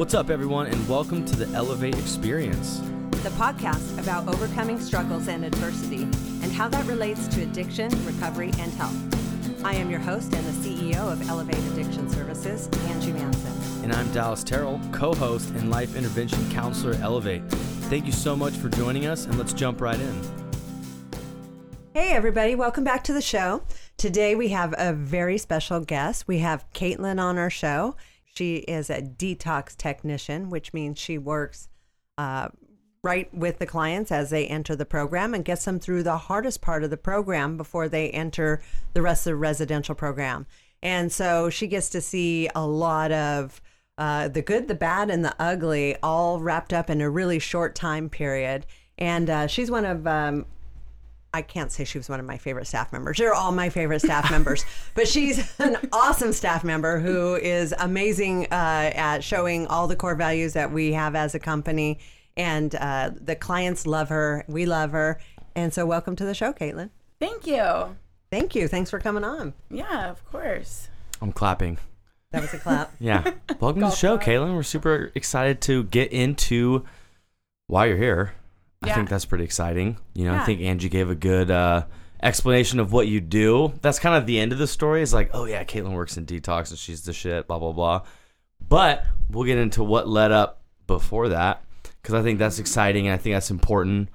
What's up, everyone, and welcome to the Elevate Experience. the podcast about overcoming struggles and adversity and how that relates to addiction, recovery, and health. I am your host and the CEO of Elevate Addiction Services, Angie Manson. And I'm Dallas Terrell, co host and life intervention counselor at Elevate. Thank you so much for joining us, and let's jump right in. Hey, everybody, welcome back to the show. Today we have a very special guest. We have Caitlin on our show. She is a detox technician, which means she works uh, right with the clients as they enter the program and gets them through the hardest part of the program before they enter the rest of the residential program. And so she gets to see a lot of uh, the good, the bad, and the ugly all wrapped up in a really short time period. And uh, she's one of um, I can't say she was one of my favorite staff members. They're all my favorite staff members, but she's an awesome staff member who is amazing uh, at showing all the core values that we have as a company. And uh, the clients love her. We love her. And so, welcome to the show, Caitlin. Thank you. Thank you. Thanks for coming on. Yeah, of course. I'm clapping. That was a clap. Yeah. welcome to the show, Caitlin. We're super excited to get into why you're here. I think that's pretty exciting. You know, I think Angie gave a good uh, explanation of what you do. That's kind of the end of the story. Is like, oh yeah, Caitlin works in detox and she's the shit. Blah blah blah. But we'll get into what led up before that because I think that's exciting and I think that's important.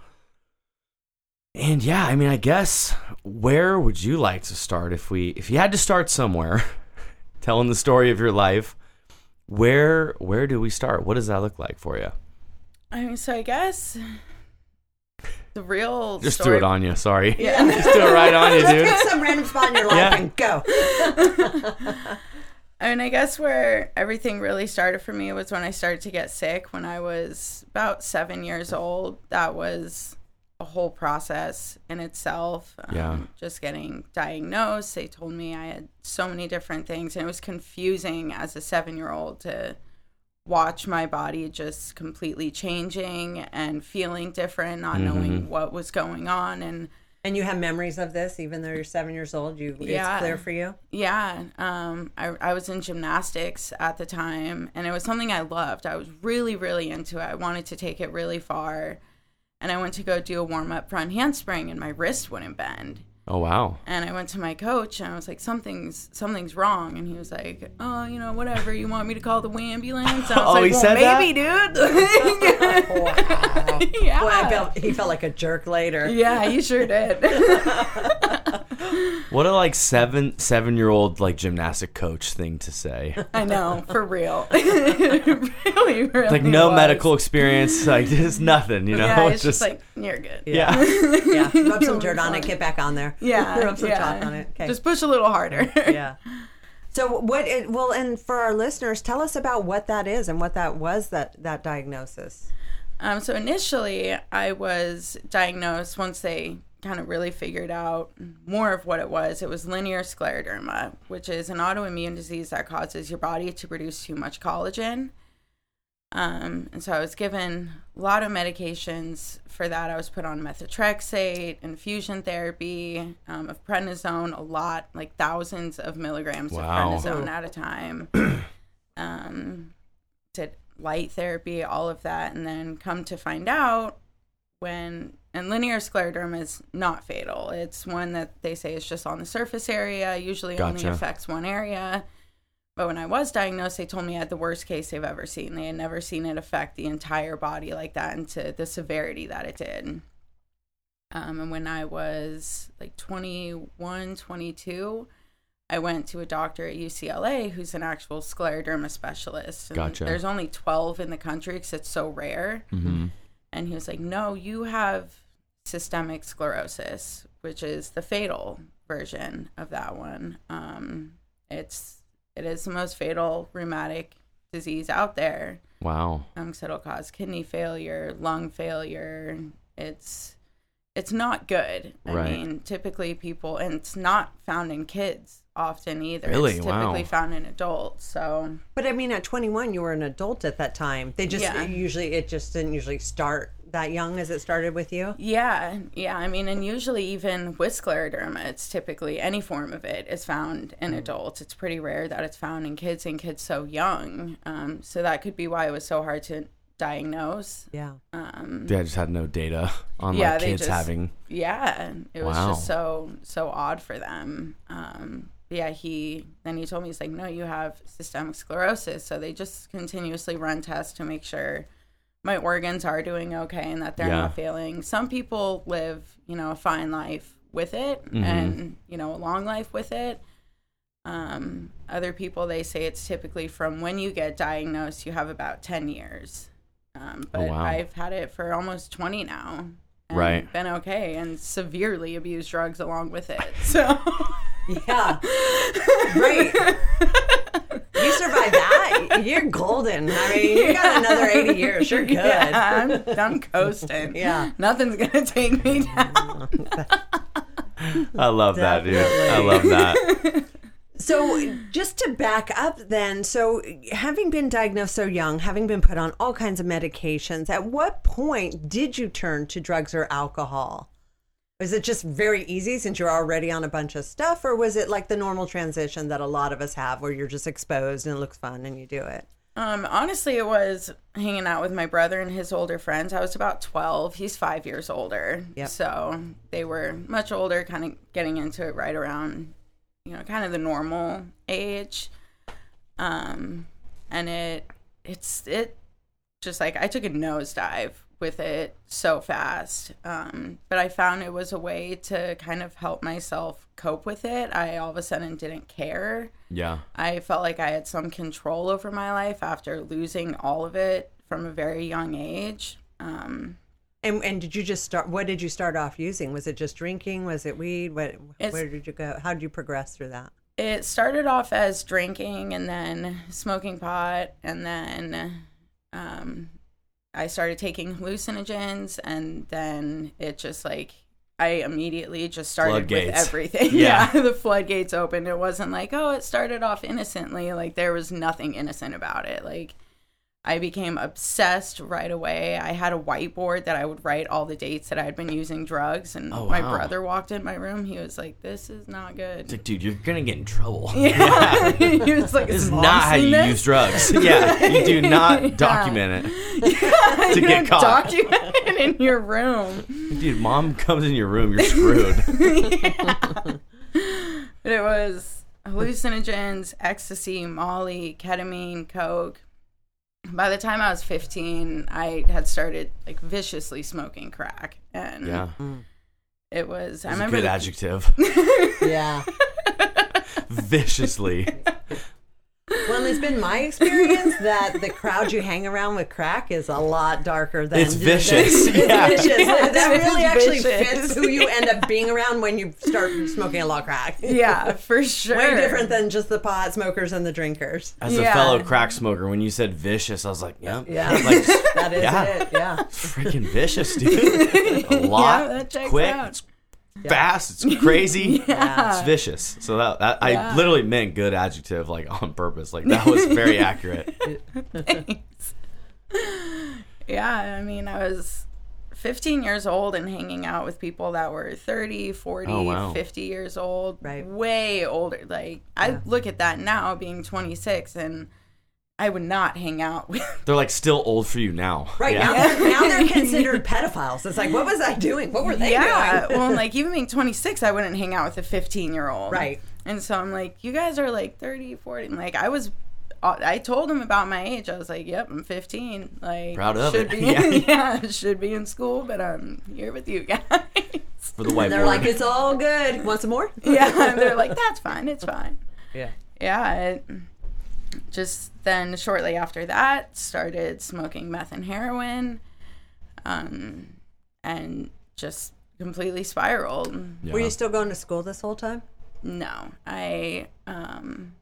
And yeah, I mean, I guess where would you like to start if we if you had to start somewhere, telling the story of your life? Where where do we start? What does that look like for you? I mean, so I guess the real Just story. threw it on you. Sorry. Yeah. Just threw it right on you, dude. Pick some random spot in your life Yeah. and go. I mean, I guess where everything really started for me was when I started to get sick when I was about seven years old. That was a whole process in itself. Um, Yeah. Just getting diagnosed. They told me I had so many different things, and it was confusing as a seven year old to watch my body just completely changing and feeling different, not knowing what was going on. And And you have memories of this, even though you're seven years old. You, Yeah. it's clear for you. Yeah, um, I, I was in gymnastics at the time, and it was something I loved. I was really, really into it. I wanted to take it really far, and I went to go do a warm up front handspring, and my wrist wouldn't bend. Oh wow. And I went to my coach, and I was like, "Something's something's wrong," and he was like, "Oh, you know, whatever. You want me to call the ambulance?" I was Oh, like, he well, said that? maybe, dude. yeah. Boy, I felt he felt like a jerk later. yeah, you sure did. What a like seven seven year old like gymnastic coach thing to say. I know, for real. Really, really Like no was. medical experience, like just nothing, you know? Yeah, it's just, like you're good. yeah. Yeah, rub some dirt on it, get back on there. Yeah, rub some yeah. chalk on it. Okay. Just push a little harder. yeah. So what? It, well, and for our listeners, tell us about what that is and what that was that that diagnosis. Um, so initially, I was diagnosed once they kind of really figured out more of what it was. It was linear scleroderma, which is an autoimmune disease that causes your body to produce too much collagen. Um, and so I was given a lot of medications for that. I was put on methotrexate, infusion therapy, um, of prednisone, a lot, like thousands of milligrams Wow. of prednisone at a time. um, did light therapy, all of that, and then come to find out when and linear scleroderma is not fatal. It's one that they say is just on the surface area, usually only affects one area. But when I was diagnosed, they told me I had the worst case they've ever seen. They had never seen it affect the entire body like that and to the severity that it did. Um, and when I was like 21, 22, I went to a doctor at UCLA who's an actual scleroderma specialist. And Gotcha. There's only 12 in the country because it's so rare. hmm And he was like, No, you have systemic sclerosis, which is the fatal version of that one. Um, it's it is the most fatal rheumatic disease out there. Wow. Um, 'cause it'll cause kidney failure, lung failure. It's it's not good. I Right. mean, typically people, and it's not found in kids often either. Really? It's Wow. typically found in adults. So But I mean, at 21, you were an adult at that time. They just Yeah. usually it just didn't usually start that young as it started with you? Yeah, yeah. I mean, and usually even with scleroderma, it's typically any form of it is found in adults. It's pretty rare that it's found in kids and kids so young. Um, so that could be why it was so hard to diagnose. Yeah. Um, They just had no data on Yeah, like they kids just- having. yeah, it was Wow. just so so odd for them. Um, yeah, he then he told me he's like, no, you have systemic sclerosis. So they just continuously run tests to make sure my organs are doing okay and that they're Yeah. not failing. Some people live, you know, a fine life with it Mhm. and you know a long life with it. Um, other people they say it's typically from when you get diagnosed, you have about ten years. Um, but Oh, wow. I've had it for almost twenty now. and Right. Been okay and severely abused drugs along with it. So Yeah. Right. You survived that, you're golden. I mean, you got another 80 years. You're good. Yeah, I'm, I'm coasting. Yeah. Nothing's gonna take me down. I love that, dude. I love that. So, just to back up, then, so having been diagnosed so young, having been put on all kinds of medications, at what point did you turn to drugs or alcohol? Was it just very easy since you're already on a bunch of stuff, or was it like the normal transition that a lot of us have where you're just exposed and it looks fun and you do it? Um, honestly, it was hanging out with my brother and his older friends. I was about 12. He's five years older. Yep. So they were much older, kind of getting into it right around, you know, kind of the normal age. Um, and it, it's, it just like I took a nosedive with it so fast. Um, but I found it was a way to kind of help myself cope with it. I all of a sudden didn't care. Yeah. I felt like I had some control over my life after losing all of it from a very young age. Um, And, and did you just start? What did you start off using? Was it just drinking? Was it weed? What, where did you go? How did you progress through that? it started off as drinking and then smoking pot, and then um, I started taking hallucinogens, and then it just like I immediately just started with everything. Yeah. yeah, the floodgates opened. It wasn't like, oh, it started off innocently. Like there was nothing innocent about it. Like I became obsessed right away. I had a whiteboard that I would write all the dates that I had been using drugs. And Oh, my brother walked in my room. He was like, "This is not It's good." like, dude, you're gonna get in trouble. Yeah, he was like, This is not how you this?" use drugs. yeah, you do not Yeah. document it. yeah, to get caught. Document it in your room. Dude, mom comes in your room, you're screwed. Yeah. It was hallucinogens, ecstasy, Molly, ketamine, coke. By the time I was 15, I had started like viciously smoking crack, and yeah. it was. I It's a remember good the- adjective. Yeah. Viciously. Well, it's been my experience that the crowd you hang around with crack is a lot darker than It's vicious. It's Yeah. vicious. That It's really actually vicious. fits who you end up being around when you start smoking a lot of crack. yeah, for sure. Way different than just the pot smokers and the drinkers. As a fellow crack smoker, when you said vicious, I was like, yep. Yeah. Like, That is Yeah. it. Yeah. freaking vicious, dude. A lot. that checks quick. Out. It's fast. It's crazy. Yeah. It's vicious. So that, that I literally meant good adjective, like on purpose. Like that was very accurate. Thanks. yeah, I mean, I was 15 years old and hanging out with people that were 30, 40, Oh, wow. 50 years old. Right. Way older. Like, I look at that now being 26 and I would not hang out with. They're like still old for you now. Right Yeah. now, now they're considered pedophiles. It's like, what was I doing? What were they yeah. doing? well, like, even being 26, I wouldn't hang out with a 15 year old. Right. And so I'm like, you guys are like 30, 40. And like, I was. Uh, I told him about my age. I was like, "Yep, I'm 15. Like, Proud of should it. Be Yeah. yeah, should be in school, but I'm here with you guys." For the whiteboard. And they're like, it's all good. Want some more? yeah, and they're like, "That's fine. It's fine." Yeah. Yeah. It, just then, shortly after that, started smoking meth and heroin, um, and just completely spiraled. Yeah. Were you still going to school this whole time? No, I um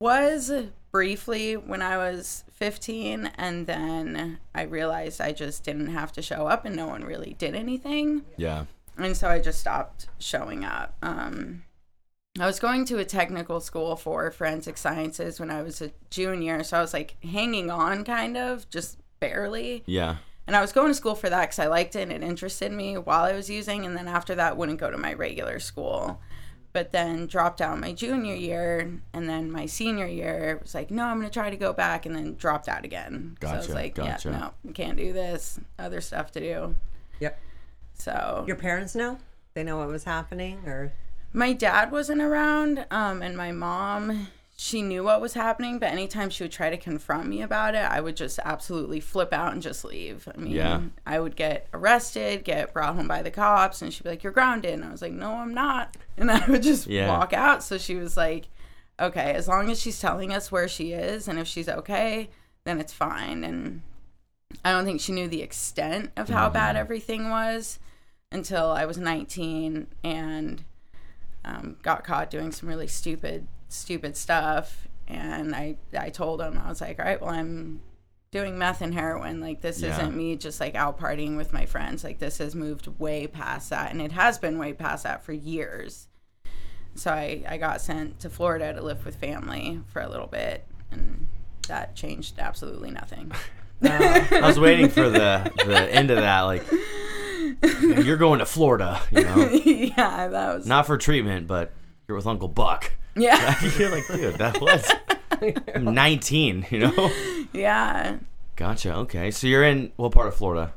was briefly when I was 15 and then I realized I just didn't have to show up and no one really did anything. yeah. And so I just stopped showing up. Um I was going to a technical school for forensic sciences when I was a junior, so I was like hanging on kind of, just barely. Yeah. And I was going to school for that because I liked it and it interested me while I was using. And then after that, wouldn't go to my regular school. But then dropped out my junior year. And then my senior year was like, no, I'm going to try to go back. And then dropped out again. So I was Gotcha, like, gotcha. yeah, no, we can't do this. Other stuff to do. Yep. So Your parents know? They know what was happening, or my dad wasn't around um, and my mom she knew what was happening but anytime she would try to confront me about it i would just absolutely flip out and just leave. I mean Yeah. i would get arrested get brought home by the cops and she'd be like you're grounded. And i was like no i'm not. And i would just Yeah. walk out. So she was like okay as long as she's telling us where she is and if she's okay then it's fine. And i don't think she knew the extent of how bad everything was until i was 19 and um, got caught doing some really stupid, stupid stuff. And I, I told him, I was like, all right, well, I'm doing meth and heroin. Like, this Yeah. isn't me just like out partying with my friends. Like, this has moved way past that. And it has been way past that for years. So I, I got sent to Florida to live with family for a little bit. And that changed absolutely nothing. I was waiting for the the end of that. Like, you're going to Florida, you know, yeah, that was. not for treatment, but you're with Uncle Buck. yeah. you're like, dude, that was. I'm 19, you know. yeah. Gotcha. Okay, so you're in what part of Florida?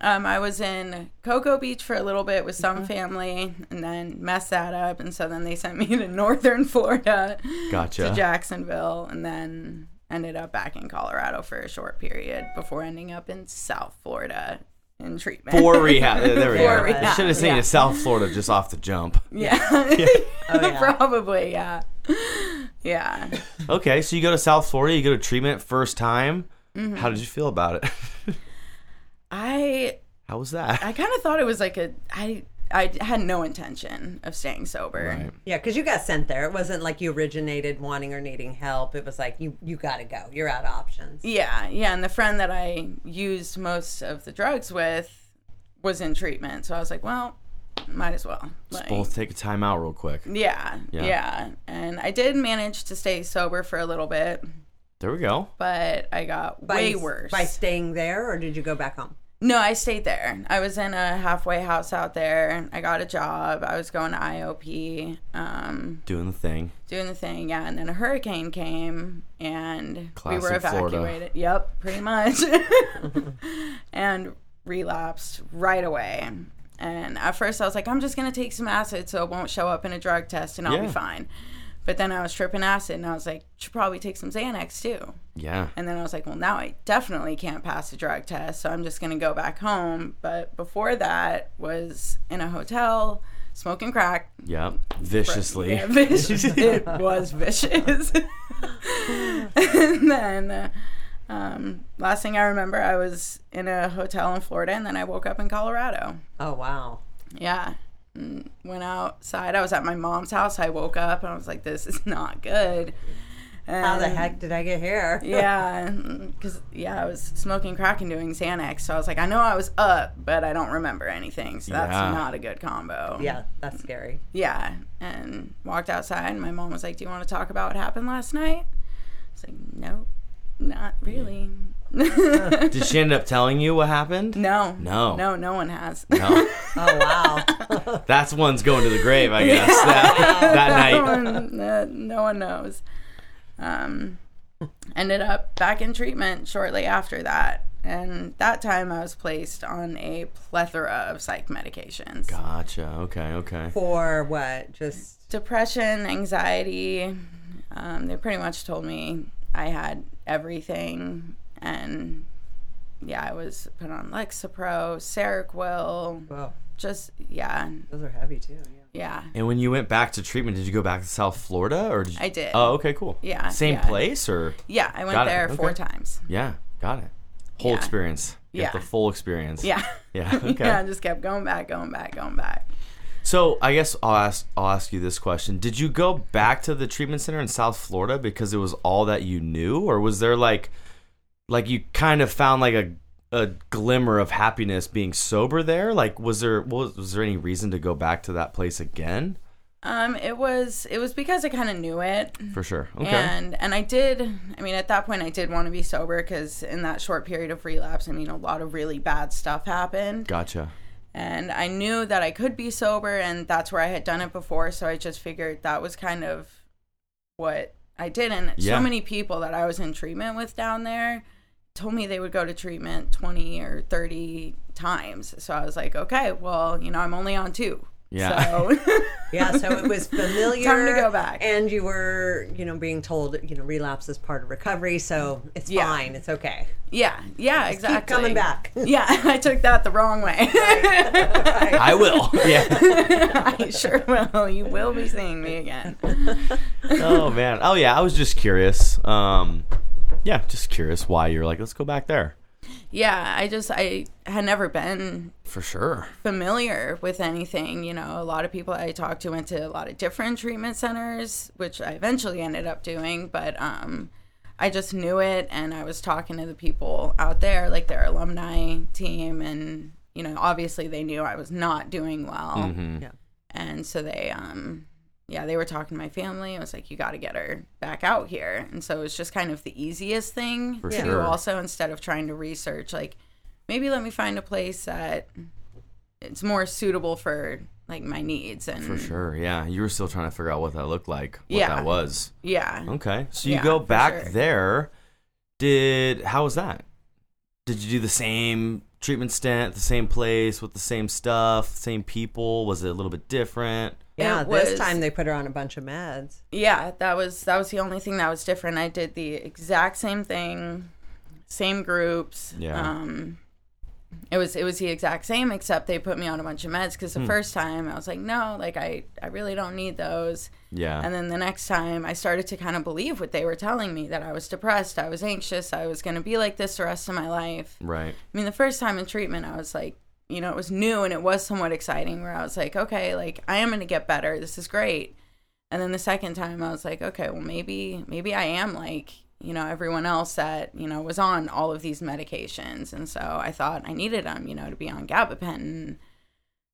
Um, I was in Cocoa Beach for a little bit with some family and then messed that up. And so then they sent me to northern Florida Gotcha. to Jacksonville and then ended up back in Colorado for a short period before ending up in South Florida in treatment. For rehab. There we go. rehab, Should have seen yeah. it South Florida just off the jump. yeah. Oh, yeah. Probably, yeah. Yeah. Okay, so you go to South Florida, you go to treatment first time. Mm-hmm. How did you feel about it? I How was that? I kind of thought it was like a I I had no intention of staying sober. Right. yeah, because you got sent there. It wasn't like you originated wanting or needing help. It was like you you got to go. You're out of options. Yeah, yeah, and the friend that I used most of the drugs with was in treatment, so I was like, well, might as well. Like, Both take a time out real quick. yeah, Yeah. yeah, and I did manage to stay sober for a little bit, There we go. but I got By- way worse. by staying there, or did you go back home? No, I stayed there. I was in a halfway house out there. I got a job. I was going to IOP, um, Doing the thing. doing the thing. Yeah, and then a hurricane came, and we were Classic Florida. evacuated. Yep, pretty much. and relapsed right away. And at first, I was like, I'm just gonna take some acid so it won't show up in a drug test, and I'll Yeah. be fine. But then I was tripping acid, and I was like, should probably take some Xanax too. Yeah. And then I was like, well, now I definitely can't pass the drug test, so I'm just gonna go back home. But before that, was in a hotel smoking crack. Yep. Viciously. Yeah, vicious. it was vicious. and then, um, last thing I remember, I was in a hotel in Florida, and then I woke up in Colorado. Oh wow. Yeah. And went outside. I was at my mom's house. I woke up and I was like, this is not good. And How the heck did I get here? yeah, because yeah, I was smoking crack and doing Xanax, so I was like, I know I was up, but I don't remember anything, so that's Yeah. not a good combo. Yeah, that's scary. Yeah, and walked outside, and my mom was like, "Do you want to talk about what happened last night?" I was like, "Nope, not really." Did she end up telling you what happened? no, No. no, no one has. No. Oh wow. That's one's going to the grave, I guess. That, that no, night. one, uh, no one knows. Um, ended up back in treatment shortly after that, and that time I was placed on a plethora of psych medications. Gotcha. Okay. Okay. For what? Just depression, anxiety. Um, they pretty much told me I had everything, and yeah, I was put on Lexapro, Seroquel, well, just yeah, those are heavy too. Yeah. yeah, And when you went back to treatment, did you go back to South Florida or did you? I did. Oh, okay, cool. Yeah, Same yeah. place or? yeah. I went Got it, there four okay. times. Yeah, got it. Whole Yeah. experience. You Yeah. the full experience. Yeah, Yeah. Okay. yeah. I just kept going back, going back, going back. So I guess I'll ask I'll ask you this question: Did you go back to the treatment center in South Florida because it was all that you knew, or was there like, like you kind of found like a a glimmer of happiness being sober there? Like, was there was, was there any reason to go back to that place again? Um, it was it was because I kind of knew it, For sure. Okay. and and I did. I mean, at that point, I did want to be sober because in that short period of relapse, I mean, a lot of really bad stuff happened, gotcha. and I knew that I could be sober, and that's where I had done it before. So I just figured that was kind of what I did, and Yeah. so many people that I was in treatment with down there told me they would go to treatment 20 or 30 times. So I was like, okay, well, you know, I'm only on two. Yeah. So Yeah, so it was familiar. Time to go back. And you were, you know, being told, you know, relapse is part of recovery, so it's Yeah. fine, it's okay. yeah, yeah, exactly. Keep coming back. Yeah, I took that the wrong way. I will. Yeah. I sure will. You will be seeing me again. oh man. Oh yeah. I was just curious. Um, yeah, just curious why you're like, let's go back there. Yeah, I just I had never been For sure. familiar with anything. You know, a lot of people I talked to went to a lot of different treatment centers, which I eventually ended up doing, but um I just knew it and I was talking to the people out there, like their alumni team and you know, obviously they knew I was not doing well. Mm-hmm. Yeah. And so they um yeah, they were talking to my family. I was like, you got to get her back out here. And so it was just kind of the easiest thing For to do sure. also instead of trying to research like maybe let me find a place that it's more suitable for like my needs and For sure. Yeah. You were still trying to figure out what that looked like. What Yeah. that was. Yeah. Okay. So you Yeah, go back sure. there. Did how was that? Did you do the same treatment stint, the same place with the same stuff, same people? Was it a little bit different? Yeah, It this was- time they put her on a bunch of meds. Yeah, that was that was the only thing that was different. I did the exact same thing, same groups. Yeah. Um, it was it was the exact same except they put me on a bunch of meds because the first time I was like, no, like I I really don't need those. Yeah. And then the next time I started to kind of believe what they were telling me that I was depressed, I was anxious, I was going to be like this the rest of my life. right. I mean, the first time in treatment, I was like, you know, it was new and it was somewhat exciting where I was like, okay, like I am going to get better. This is great. And then the second time, I was like, okay, well, maybe, maybe I am like, you know, everyone else that, you know, was on all of these medications. And so I thought I needed them, you know, to be on gabapentin.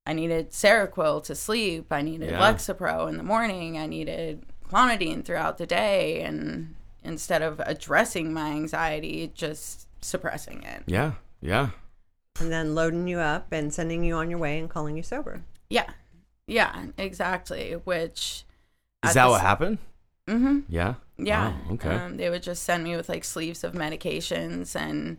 I needed Seroquel to sleep. I needed Yeah. Lexapro in the morning. I needed clonidine throughout the day. And instead of addressing my anxiety, just suppressing it. Yeah. Yeah. And then loading you up and sending you on your way and calling you sober. Yeah. Yeah, exactly. Which Is that the what s- happened? Mhm. Yeah. Yeah. Wow, okay. Um, they would just send me with like sleeves of medications and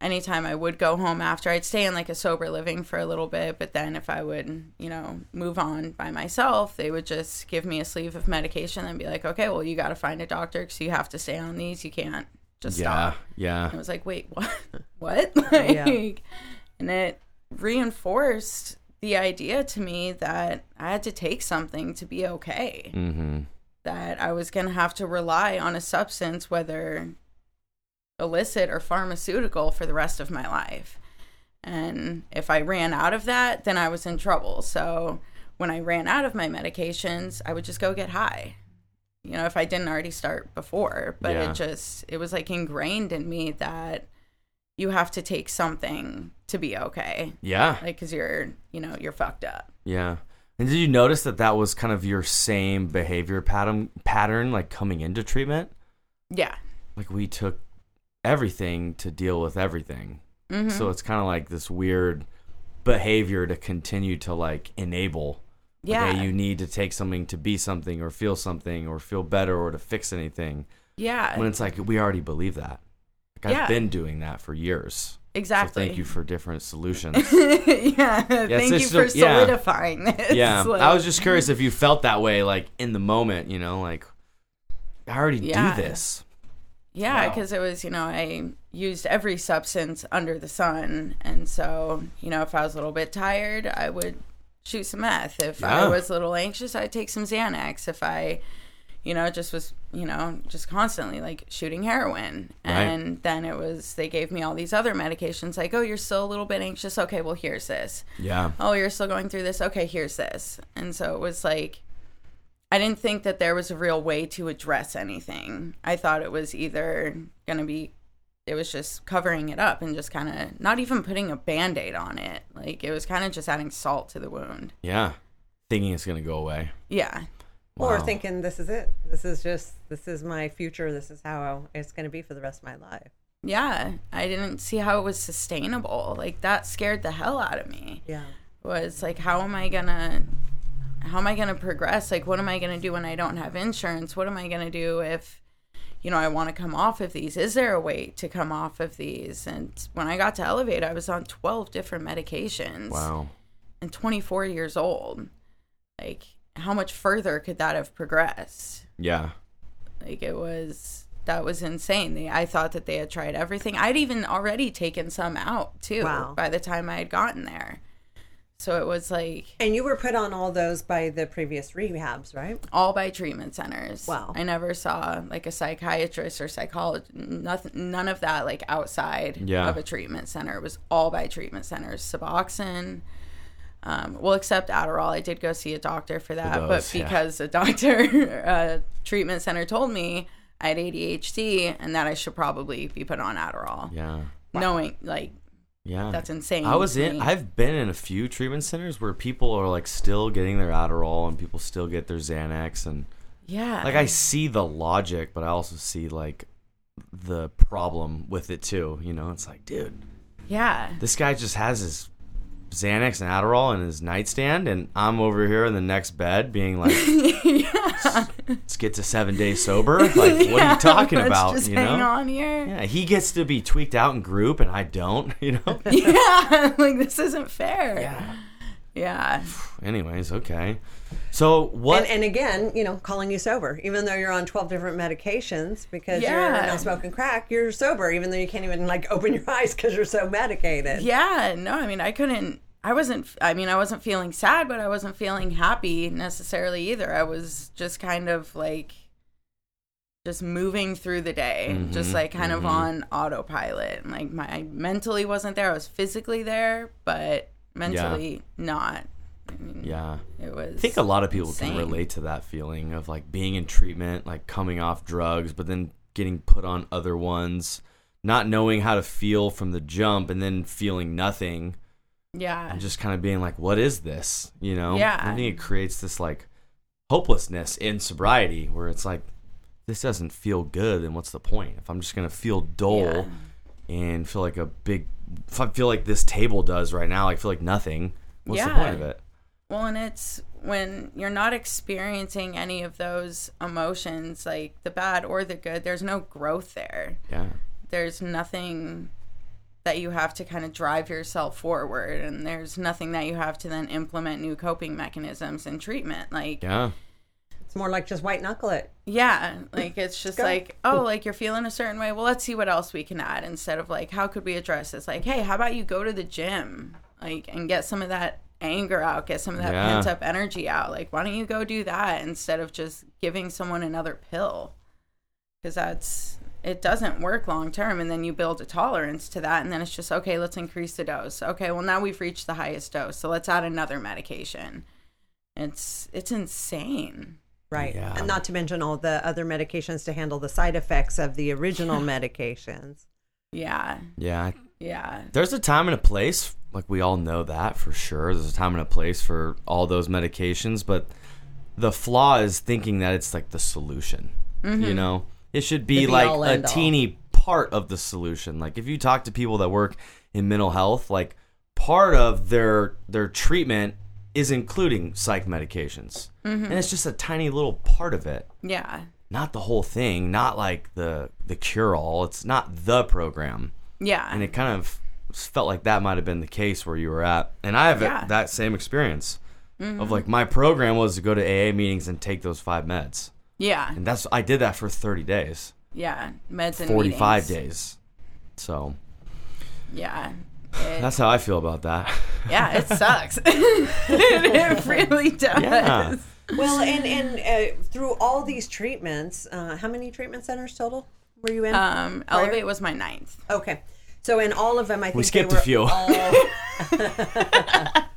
anytime I would go home after I'd stay in like a sober living for a little bit, but then if I would, you know, move on by myself, they would just give me a sleeve of medication and be like, "Okay, well, you got to find a doctor cuz you have to stay on these. You can't just yeah. stop." Yeah. I was like, wait, what? what? like, Yeah. And it reinforced the idea to me that I had to take something to be okay. Mm-hmm. That I was going to have to rely on a substance, whether illicit or pharmaceutical, for the rest of my life. And if I ran out of that, then I was in trouble. So when I ran out of my medications, I would just go get high. You know, if I didn't already start before, but Yeah. it just it was like ingrained in me that you have to take something to be okay. Yeah. Like cuz you're, you know, you're fucked up. Yeah. And did you notice that that was kind of your same behavior pattern pattern like coming into treatment? Yeah. Like we took everything to deal with everything. Mhm. So it's kind of like this weird behavior to continue to like enable. Yeah. hey, you need to take something to be something or feel something or feel better or to fix anything. yeah. When it's like we already believe that. Like I've Yeah. been doing that for years. exactly. So thank you for different solutions. yeah. Thank you for yeah. solidifying this. yeah. Like- I was just curious if you felt that way like in the moment, you know, like I already Yeah. do this. Yeah, Wow. because it was, you know, I used every substance under the sun. And so, you know, if I was a little bit tired, I would shoot some meth. If Yeah. I was a little anxious, I'd take some Xanax. If I, you know, just was, you know, just constantly like shooting heroin. Right. And then it was, they gave me all these other medications like, oh, you're still a little bit anxious. Okay, well, here's this. Yeah. Oh, you're still going through this. Okay, here's this. And so it was like, I didn't think that there was a real way to address anything. I thought it was either going to be, it was just covering it up and just kind of not even putting a band aid on it. Like it was kind of just adding salt to the wound. Yeah. thinking it's gonna go away. Yeah. Or thinking this is it. This is just this is my future. This is how it's going to be for the rest of my life. Yeah. I didn't see how it was sustainable. Like that scared the hell out of me. Yeah. Was like how am I gonna how am I gonna progress? Like what am I gonna do when I don't have insurance? What am I gonna do if you know, I want to come off of these. Is there a way to come off of these? And when I got to Elevate, I was on 12 different medications. Wow. and 24 years old. Like, how much further could that have progressed? Yeah. Like, it was that was insane. They, I thought that they had tried everything. I'd even already taken some out too Wow. by the time I had gotten there. So it was like And you were put on all those by the previous rehabs, right? all by treatment centers. Wow. I never saw like a psychiatrist or psychologist. Nothing. None of that like outside Yeah. of a treatment center. It was all by treatment centers. Suboxone. Um, well, except Adderall. I did go see a doctor for that, those, but yeah. because a doctor, uh, treatment center told me I had ADHD and that I should probably be put on Adderall. Yeah. Knowing like Yeah. that's insane. I was in. I've been in a few treatment centers where people are like still getting their Adderall and people still get their Xanax and yeah. like I see the logic, but I also see like the problem with it too. You know, it's like, dude, yeah. this guy just has his Xanax and Adderall in his nightstand, and I'm over here in the next bed being like, yeah. let's get to seven days sober. Like, what are you talking about? Just you hang know? on here. Yeah, he gets to be tweaked out in group, and I don't. You know. Yeah, like this isn't fair. yeah. Yeah. Anyways, okay. So what? And, and again, you know, calling you sober, even though you're on 12 different medications because you're not smoking crack, you're sober, even though you can't even like open your eyes because you're so medicated. Yeah, no, I mean, I couldn't I wasn't I mean, I wasn't feeling sad, but I wasn't feeling happy necessarily either. I was just kind of like just moving through the day, just Mhm, like kind of mhm. on autopilot. Like my I mentally wasn't there. I was physically there, but mentally not. I mean, yeah. It was I think a lot of people can relate to that feeling of like being in treatment, like coming off drugs, but then getting put on other ones, not knowing how to feel from the jump, and then feeling nothing, Yeah. and just kind of being like, "What is this?" You know? Yeah. I think it creates this like hopelessness in sobriety, where it's like, "This doesn't feel good, then what's the point? If I'm just gonna feel dull Yeah. and feel like a big, if I feel like this table does right now, I feel like nothing. What's the point of it? Well, and it's when you're not experiencing any of those emotions, like the bad or the good, there's no growth there. Yeah. There's nothing that you have to kind of drive yourself forward, and there's nothing that you have to then implement new coping mechanisms and treatment. Like, Yeah. It's more like just white knuckle it. yeah, like it's just like, oh, like you're feeling a certain way. Well, let's see what else we can add instead of like, how could we address this? Like, hey, how about you go to the gym, like, and get some of that anger out, get some of that Yeah. pent up energy out. Like, why don't you go do that instead of just giving someone another pill? Because that's it doesn't work long term, and then you build a tolerance to that, and then it's just okay. Let's increase the dose. Okay, well now we've reached the highest dose, so let's add another medication. It's it's insane. Right. Yeah. And not to mention all the other medications to handle the side effects of the original medications. Yeah, Yeah. yeah. There's a time and a place. Like we all know that for sure. There's a time and a place for all those medications, but the flaw is thinking that it's like the solution. You know, it should be like a teeny part of the solution. Like if you talk to people that work in mental health, like part of their their treatment is including psych medications, and it's just a tiny little part of it Yeah. not the whole thing, not like the the cure all. It's not the program. Yeah. And it kind of felt like that might have been the case where you were at. And I have Yeah. that same experience of like my program was to go to AA meetings and take those five meds. yeah. And that's I did that for 30 days, Yeah. Meds and 45 meetings. days. So, Yeah. It- that's how I feel about that. yeah, it sucks. it really does. Yeah. Well, and and uh, through all these treatments, uh, how many treatment centers total were you in? Um, Elevate was my ninth. okay, so in all of them, I think We skipped they a few. all-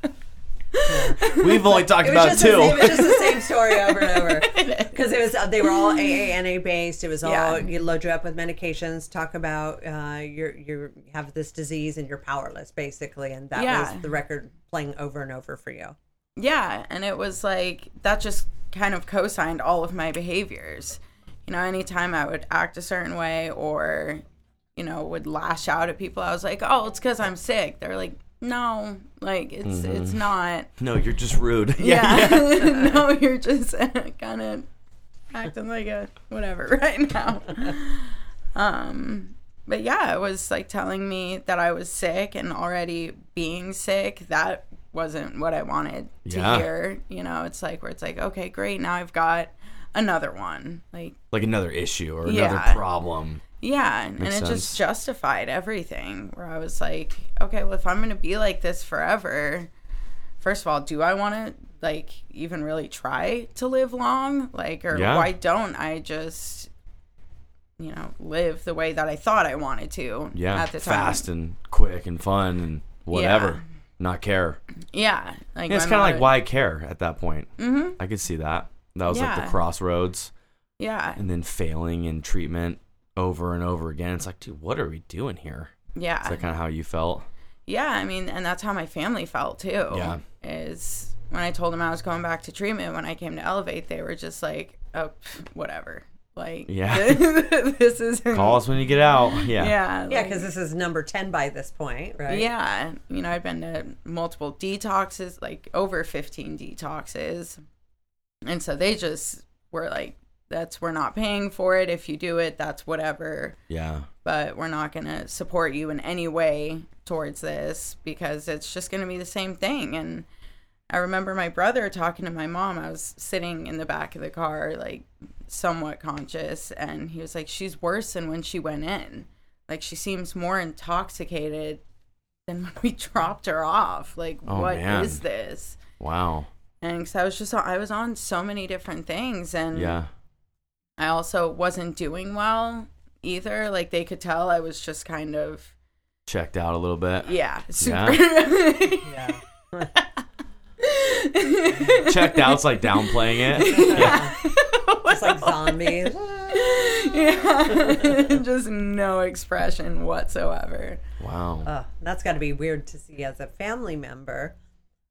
We've only talked it was about just the two. same, it was just the same story over and over because it was uh, they were all AA NA based. It was all Yeah. you load you up with medications, talk about uh, you're you have this disease and you're powerless basically, and that Yeah. was the record playing over and over for you. yeah, and it was like that just kind of co-signed all of my behaviors. You know, anytime I would act a certain way or you know would lash out at people, I was like, "Oh, it's because I'm sick." They're like, "No, like it's Mm-hmm. it's not." No, you're just rude. Yeah, no, you're just kind of acting like a whatever right now. Um, but yeah, it was like telling me that I was sick and already being sick. That wasn't what I wanted to Yeah. hear. You know, it's like where it's like, okay, great, now I've got another one. Like, like another issue or another Yeah. problem. Yeah, and Makes it sense. just justified everything. Where I was like, okay, well, if I'm gonna be like this forever, first of all, do I want to like even really try to live long? Like, or Yeah. why don't I just, you know, live the way that I thought I wanted to? Yeah, at the time. fast and quick and fun and whatever. Not care. Yeah, like Yeah, it's kind of like why care at that point. Mm-hmm. I could see that. That was like the crossroads, Yeah, and then failing in treatment over and over again. It's like, dude, what are we doing here? yeah. Is that kind of how you felt? Yeah, I mean, and that's how my family felt too. Yeah. Is when I told them I was going back to treatment when I came to Elevate, they were just like, "Oh, whatever." Like, Yeah. this is Call us when you get out. Yeah. Yeah, Yeah, like- because this is number 10 by this point, right? yeah, you know, I've been to multiple detoxes, like over fifteen detoxes, and so they just were like, "That's we're not paying for it. If you do it, that's whatever." Yeah. but we're not going to support you in any way towards this because it's just going to be the same thing. And I remember my brother talking to my mom. I was sitting in the back of the car, like somewhat conscious, and he was like, She's worse than when she went in. Like, she seems more intoxicated than when we dropped her off. Like, Oh, what is man. this? Wow. And so I was just, I was on so many different things. And Yeah. I also wasn't doing well either. Like they could tell I was just kind of Checked out a little bit. yeah, super. Yeah. Checked out's like downplaying it. Yeah. It's like zombies. yeah. just no expression whatsoever. Wow. Uh, that's got to be weird to see as a family member,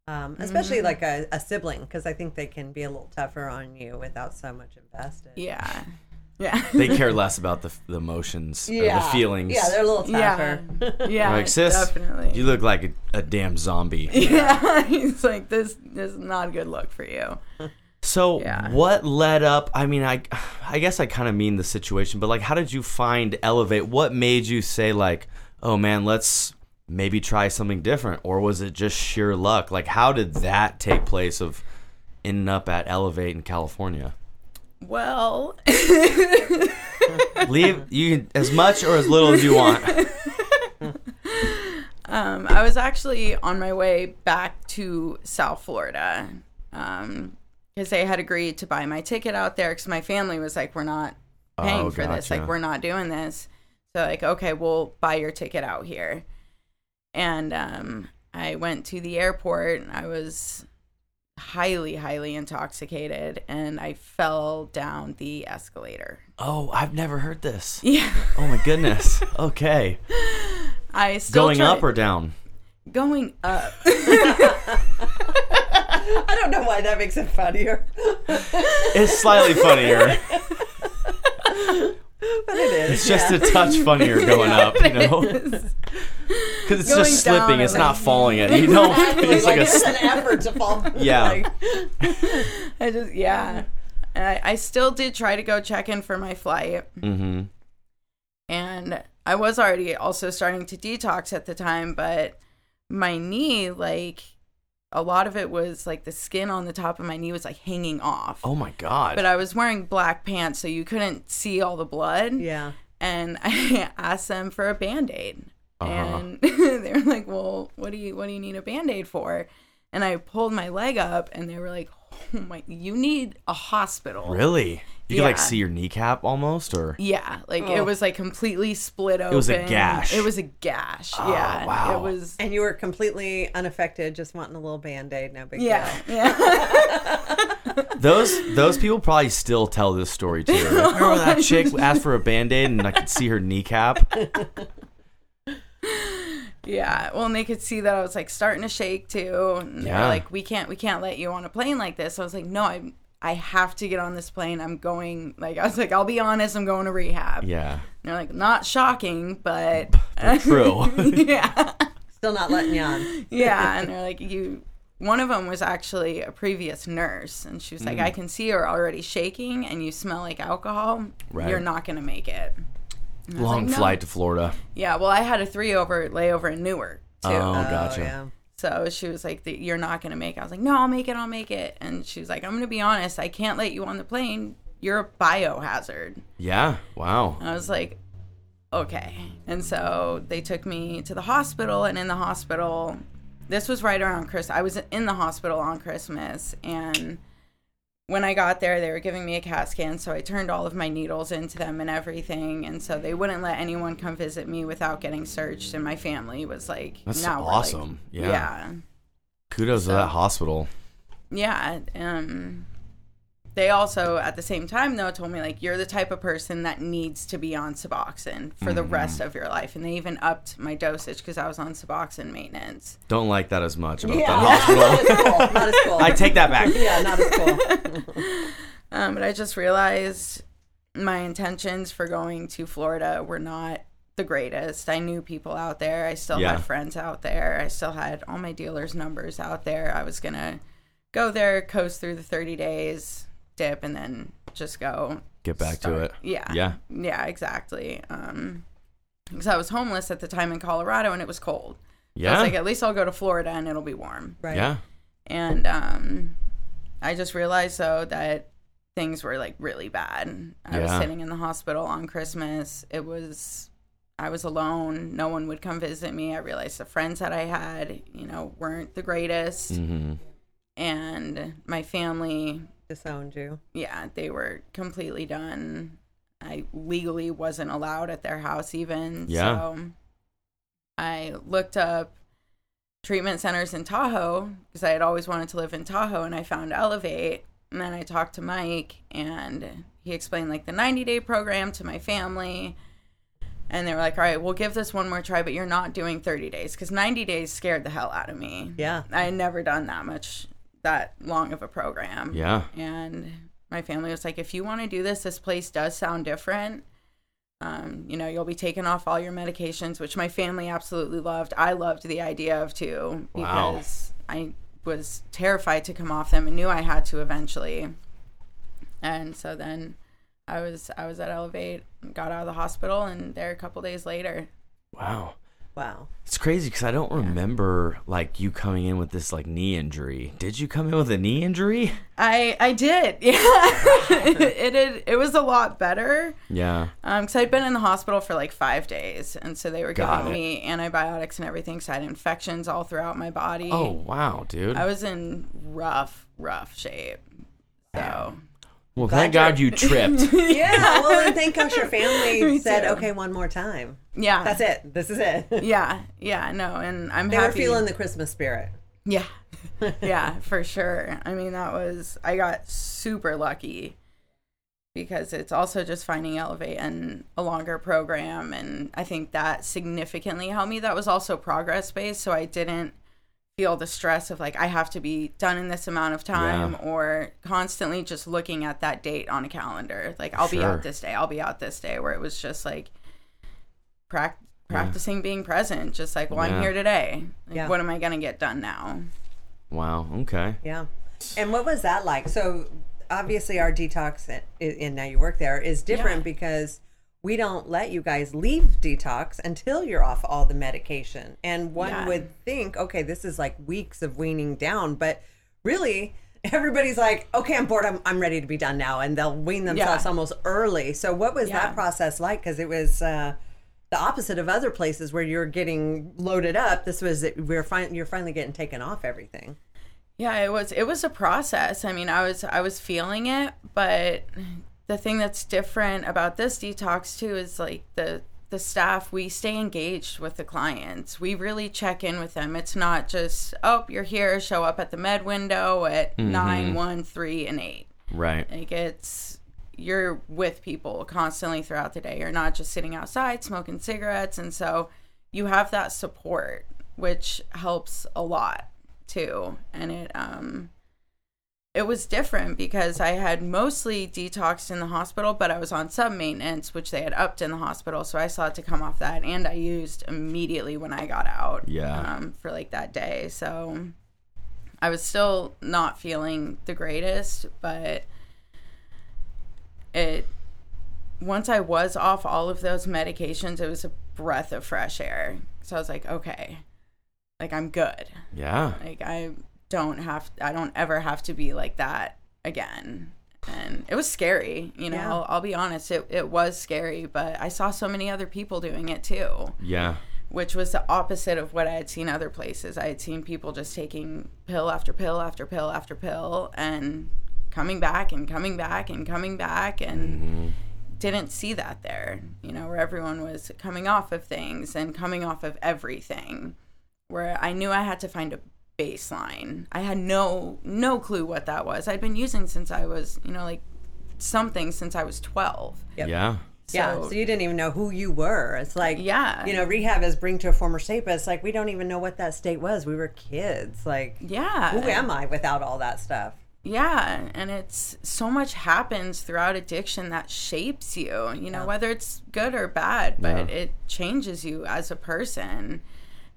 um, especially like a, a sibling, because I think they can be a little tougher on you without so much invested. Yeah. Yeah. They care less about the, the emotions or the feelings. Yeah, they're a little yeah. tougher. Yeah. like, sis, definitely. you look like a, a damn zombie. yeah. He's like, this, this is not a good look for you. So Yeah. what led up? I mean, I I guess I kind of mean the situation, but like, how did you find Elevate? What made you say like, oh man, let's maybe try something different, or was it just sheer luck? Like, how did that take place of ending up at Elevate in California? Well, Leave you as much or as little as you want. Um, I was actually on my way back to South Florida because they had agreed to buy my ticket out there because my family was like, we're not paying Oh, for this. Like, we're not doing this. So, like, okay, we'll buy your ticket out here. And um, I went to the airport. And I was highly, highly intoxicated and I fell down the escalator. Oh, I've never heard this. Yeah. Oh my goodness. Okay, I still going tried- up or down? going up. I don't know why that makes it funnier, It's slightly funnier. but it is. It's just a touch funnier going up, you know, because it's Going just slipping. down It's not falling it. You don't. It's like a. it's an effort to fall. Yeah. Like, I just yeah. I, I still did try to go check in for my flight, Mm-hmm. and I was already also starting to detox at the time, but my knee, like a lot of it was like the skin on the top of my knee was like hanging off. Oh my god. But I was wearing black pants, so you couldn't see all the blood. yeah. And I asked them for a band aid, Uh-huh. and they were like, "Well, what do you what do you need a band aid for?" And I pulled my leg up, and they were like, "Oh my, you need a hospital." really? You could like see your kneecap almost, or Yeah, like Oh. it was like completely split open. It was a gash. It was a gash. Oh, yeah, wow. It was. And you were completely unaffected, just wanting a little band aid, no big Yeah, deal. yeah. those those people probably still tell this story too. Like, Remember that chick asked for a band aid and I could see her kneecap? Yeah, well, and they could see that I was like starting to shake too. And they're Yeah. like, "We can't, we can't let you on a plane like this." I was like, "No, I, I have to get on this plane. I'm going." Like, I was like, "I'll be honest, I'm going to rehab." Yeah. And they're like, "Not shocking, but True. yeah, Still not letting you on. yeah." And they're like, "You." One of them was actually a previous nurse, and she was like, Mm. "I can see you're already shaking, and you smell like alcohol. Right. You're not gonna make it." And I was Long like, "No." flight to Florida. Yeah, well, I had a three over layover in Newark too. Oh, gotcha. Oh, yeah. So she was like, "You're not gonna make it." I was like, "No, I'll make it. I'll make it." And she was like, "I'm gonna be honest. I can't let you on the plane. You're a biohazard." Yeah. Wow. And I was like, "Okay." And so they took me to the hospital, and in the hospital, this was right around Christmas. I was in the hospital on Christmas, and when I got there, they were giving me a CAT scan, so I turned all of my needles into them and everything, and so they wouldn't let anyone come visit me without getting searched, and my family was like, That's now we're, like- awesome. Yeah. yeah, Kudos to that hospital. yeah. Um, they also, at the same time, though, told me like you're the type of person that needs to be on Suboxone for the rest Mm-hmm. of your life, and they even upped my dosage because I was on Suboxone maintenance. Don't like that as much about Yeah. that hospital. Not as cool. Not as cool. I take that back. yeah, not as cool. Um, but I just realized my intentions for going to Florida were not the greatest. I knew people out there. I still Yeah. had friends out there. I still had all my dealers' numbers out there. I was gonna go there, coast through the 30 days, dip, and then just go Get back to it. Yeah. Yeah. Yeah, exactly. Um, because I was homeless at the time in Colorado and it was cold. I Yeah. was like, at least I'll go to Florida and it'll be warm. Right. Yeah. And um, I just realized though that things were like really bad. I was sitting in the hospital on Christmas. It was I was alone. No one would come visit me. I realized the friends that I had, you know, weren't the greatest. hmm And my family, Disowned you. yeah, they were completely done. I legally wasn't allowed at their house even. Yeah. So I looked up treatment centers in Tahoe because I had always wanted to live in Tahoe and I found Elevate. And then I talked to Mike and he explained like the 90 day program to my family. And they were like, all right, we'll give this one more try, but you're not doing 30 days because 90 days scared the hell out of me. Yeah. I had never done that much, that long of a program. Yeah. And my family was like, if you want to do this, this place does sound different. Um, you know, you'll be taking off all your medications, which my family absolutely loved. I loved the idea of too Wow. because I was terrified to come off them and knew I had to eventually. And so then I was I was at Elevate, got out of the hospital, and there a couple days later. Wow. Wow. It's crazy because I don't remember like you coming in with this like knee injury. Did you come in with a knee injury? I I did, yeah. it it it was a lot better. Yeah. Um, because I'd been in the hospital for like five days, and so they were Got giving it. me antibiotics and everything. So I had infections all throughout my body. Oh wow, dude. I was in rough, rough shape. So well, glad thank God you tripped. Yeah. Well, and thank gosh your family said, too. okay, one more time. yeah, That's it. This is it. Yeah, yeah, no, and I'm They happy. were feeling the Christmas spirit. Yeah. yeah, for sure. I mean, that was, I got super lucky because it's also just finding Elevate and a longer program. And I think that significantly helped me. That was also progress based. So I didn't feel the stress of like, I have to be done in this amount of time Yeah. or constantly just looking at that date on a calendar. Like, I'll be out this day, I'll be out this day, where it was just like, prac- practicing being present just like well Yeah. i'm here today like, Yeah. what am i going to get done now wow. Okay. Yeah. And what was that like? So obviously our detox and, and now you work there is different Yeah. because we don't let you guys leave detox until you're off all the medication. And one Yeah. would think, okay, this is like weeks of weaning down, but really everybody's like, okay, I'm bored. I'm, I'm ready to be done now. And they'll wean themselves Yeah. almost early. So what was Yeah. that process like? Because it was, uh, the opposite of other places where you're getting loaded up. This was we're fin- you're finally getting taken off everything. Yeah, it was it was a process. I mean, I was I was feeling it, but the thing that's different about this detox too is like the the staff we stay engaged with the clients. We really check in with them. It's not just oh you're here, show up at the med window at nine, one, three, and eight. Right. Like it's you're with people constantly throughout the day. You're not just sitting outside smoking cigarettes, and so you have that support, which helps a lot too. And it um it was different because I had mostly detoxed in the hospital, but I was on sub maintenance, which they had upped in the hospital. So I saw it to come off that, and I used immediately when I got out. Yeah. Um, for like that day, so I was still not feeling the greatest, but it once I was off all of those medications, it was a breath of fresh air. So I was like, okay, like I'm good. Yeah. Like I don't have, I don't ever have to be like that again. And it was scary, you know. Yeah. I'll, I'll be honest, it it was scary, but I saw so many other people doing it too Yeah. which was the opposite of what I had seen other places. I had seen people just taking pill after pill after pill after pill and coming back and coming back and coming back and mm-hmm. didn't see that there, you know, where everyone was coming off of things and coming off of everything. Where I knew I had to find a baseline. I had no no clue what that was. I'd been using since I was, you know, like something since I was 12. Yep. Yeah. yeah. So- So you didn't even know who you were. It's like, Yeah. you know, rehab is bring to a former state, but it's like we don't even know what that state was. We were kids. Like, Yeah. who am I without all that stuff? Yeah, and it's so much happens throughout addiction that shapes you, you know, whether it's good or bad, but Yeah. it changes you as a person.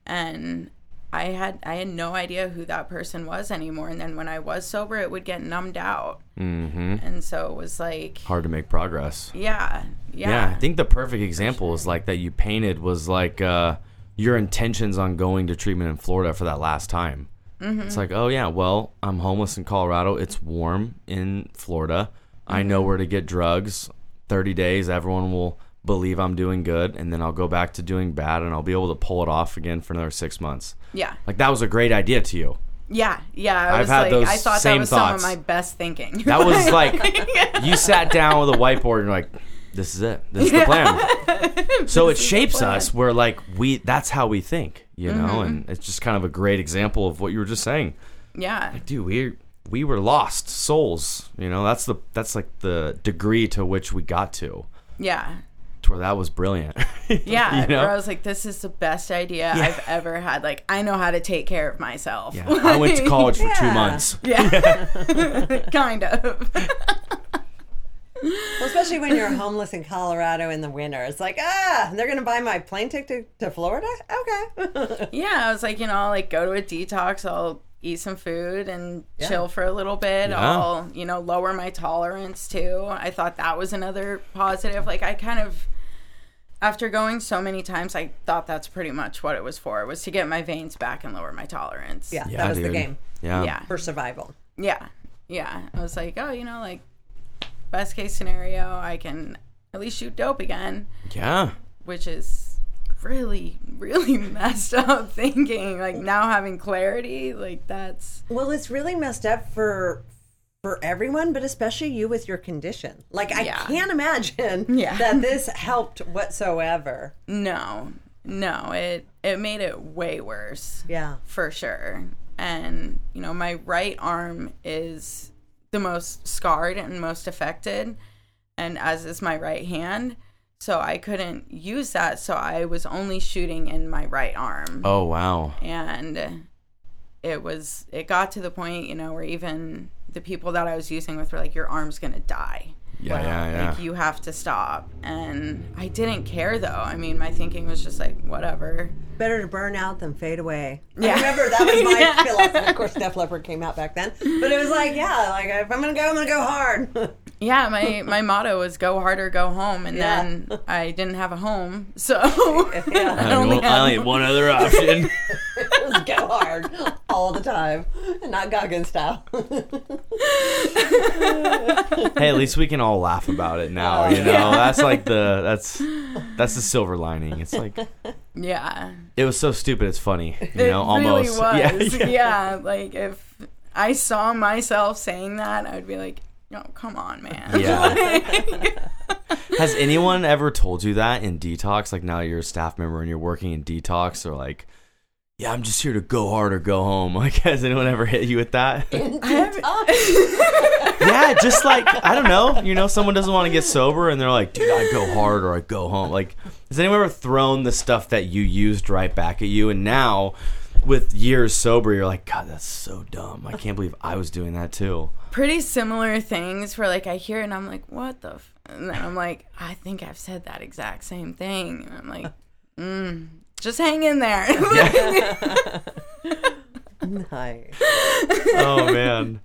And I had I had no idea who that person was anymore and then when I was sober it would get numbed out. Mm-hmm. And so it was like Hard to make progress. yeah, yeah. Yeah, I think the perfect example is like that you painted was like uh, your intentions on going to treatment in Florida for that last time. Mm-hmm. It's like, oh yeah, well, I'm homeless in Colorado. It's warm in Florida. I know Mm-hmm. where to get drugs. 30 days, everyone will believe I'm doing good, and then I'll go back to doing bad, and I'll be able to pull it off again for another six months. Yeah. Like that was a great idea to you. Yeah, yeah. I I've was had like those I thought same that was thoughts. some of my best thinking. That was like you sat down with a whiteboard and you're like, this is it. This is the plan. so it shapes us where like we that's how we think, you know, Mm-hmm. and it's just kind of a great example of what you were just saying. yeah. Dude, we we were lost souls, you know. That's the that's like the degree to which we got to. Yeah. To where that was brilliant. Yeah, you know? where I was like, this is the best idea I've ever had. Like, I know how to take care of myself. Yeah. I went to college for two Yeah. months. Yeah, kind of. Well, especially when you're homeless in Colorado in the winter. It's like, ah, they're going to buy my plane ticket to, to Florida? Okay. Yeah, I was like, you know, I'll, like go to a detox. I'll eat some food and Yeah. chill for a little bit. Yeah. I'll, you know, lower my tolerance too. I thought that was another positive. Like, I kind of, after going so many times, I thought that's pretty much what it was for. Was to get my veins back and lower my tolerance. Yeah, Yeah, that was the game Yeah. Yeah. for survival. Yeah. Yeah. I was like, oh, you know, like best case scenario, I can at least shoot dope again, Yeah. which is really, really messed up thinking. Like now having clarity, like that's Well, it's really messed up for for everyone, but especially you with your condition. Like I Yeah. can't imagine Yeah. that this helped whatsoever. no, no, it it made it way worse. Yeah. for sure. And, you know, my right arm is the most scarred and most affected, and as is my right hand. So I couldn't use that. So I was only shooting in my right arm. Oh wow. And it was, it got to the point, you know, where even the people that I was using with were like, your arm's going to die. Yeah, yeah, yeah. Like, you have to stop. And I didn't care though. I mean, my thinking was just like, whatever. Better to burn out than fade away. Yeah. I remember that was my Yeah. philosophy. Of course, Def Leppard came out back then, but it was like, yeah, like if I'm gonna go, I'm gonna go hard. Yeah, my my motto was go hard or go home, and Yeah. then I didn't have a home, so Yeah. I only I only had had one other option. Just go hard all the time, not Goggin style. hey, at least we can all laugh about it now. You know, that's like the that's that's the silver lining. It's like yeah. it was so stupid. It's funny. You It know, almost. really Yeah, was. yeah. Yeah, like if I saw myself saying that, I would be like, "No, come on, man." Yeah. Has anyone ever told you that in detox? Like now you're a staff member and you're working in detox, or like yeah, I'm just here to go hard or go home. Like, has anyone ever hit you with that? yeah, just like I don't know, you know, someone doesn't want to get sober and they're like, dude, I go hard or I go home. Like, has anyone ever thrown the stuff that you used right back at you? And now, with years sober, you're like, God, that's so dumb. I can't believe I was doing that too. Pretty similar things where like I hear it and I'm like, what the? F-? And then I'm like, I think I've said that exact same thing. And I'm like, mm, just hang in there. Nice. Oh man.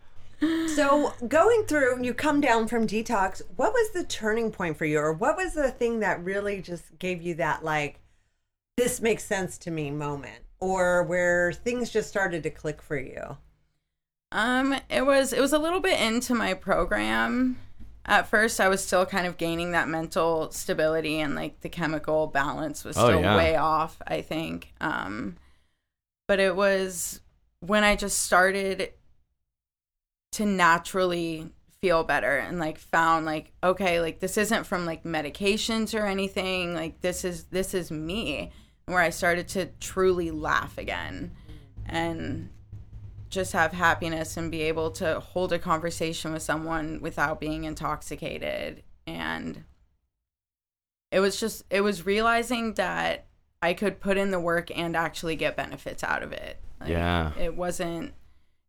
So going through, you come down from detox. What was the turning point for you, or what was the thing that really just gave you that like, this makes sense to me moment, or where things just started to click for you? Um, it was it was a little bit into my program. At first, I was still kind of gaining that mental stability, and like the chemical balance was Oh, still yeah. way off. I think. Um, but it was when I just started to naturally feel better and like found like okay like this isn't from like medications or anything like this is this is me where i started to truly laugh again and just have happiness and be able to hold a conversation with someone without being intoxicated. And it was just it was realizing that i could put in the work and actually get benefits out of it. Like, Yeah. it wasn't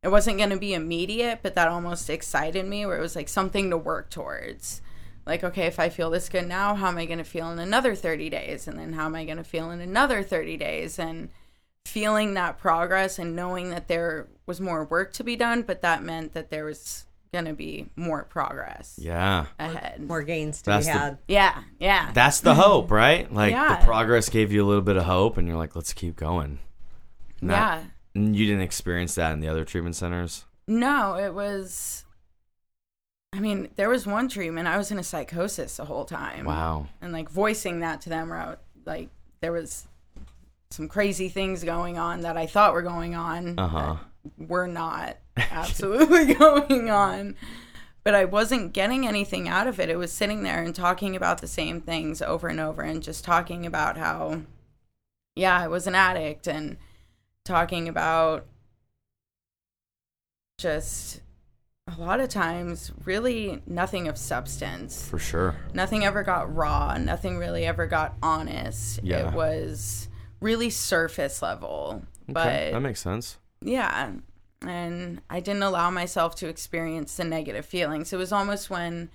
it wasn't going to be immediate but that almost excited me where it was like something to work towards. Like okay if i feel this good now how am i going to feel in another 30 days? And then how am i going to feel in another 30 days? And feeling that progress and knowing that there was more work to be done but that meant that there was going to be more progress Yeah. ahead More gains to That's be the- had. yeah yeah That's the hope, right? Like Yeah. the progress gave you a little bit of hope and you're like, let's keep going. And that- yeah and you didn't experience that in the other treatment centers? No, it was. I mean, there was one treatment. I was in a psychosis the whole time. Wow. And like voicing that to them, where I, like there was some crazy things going on that I thought were going on, Uh-huh. were not absolutely going on. But I wasn't getting anything out of it. It was sitting there and talking about the same things over and over, and just talking about how, yeah, I was an addict, and talking about just a lot of times really nothing of substance For sure. nothing ever got raw nothing really ever got honest Yeah. it was really surface level Okay. but that makes sense. yeah and i didn't allow myself to experience the negative feelings it was almost when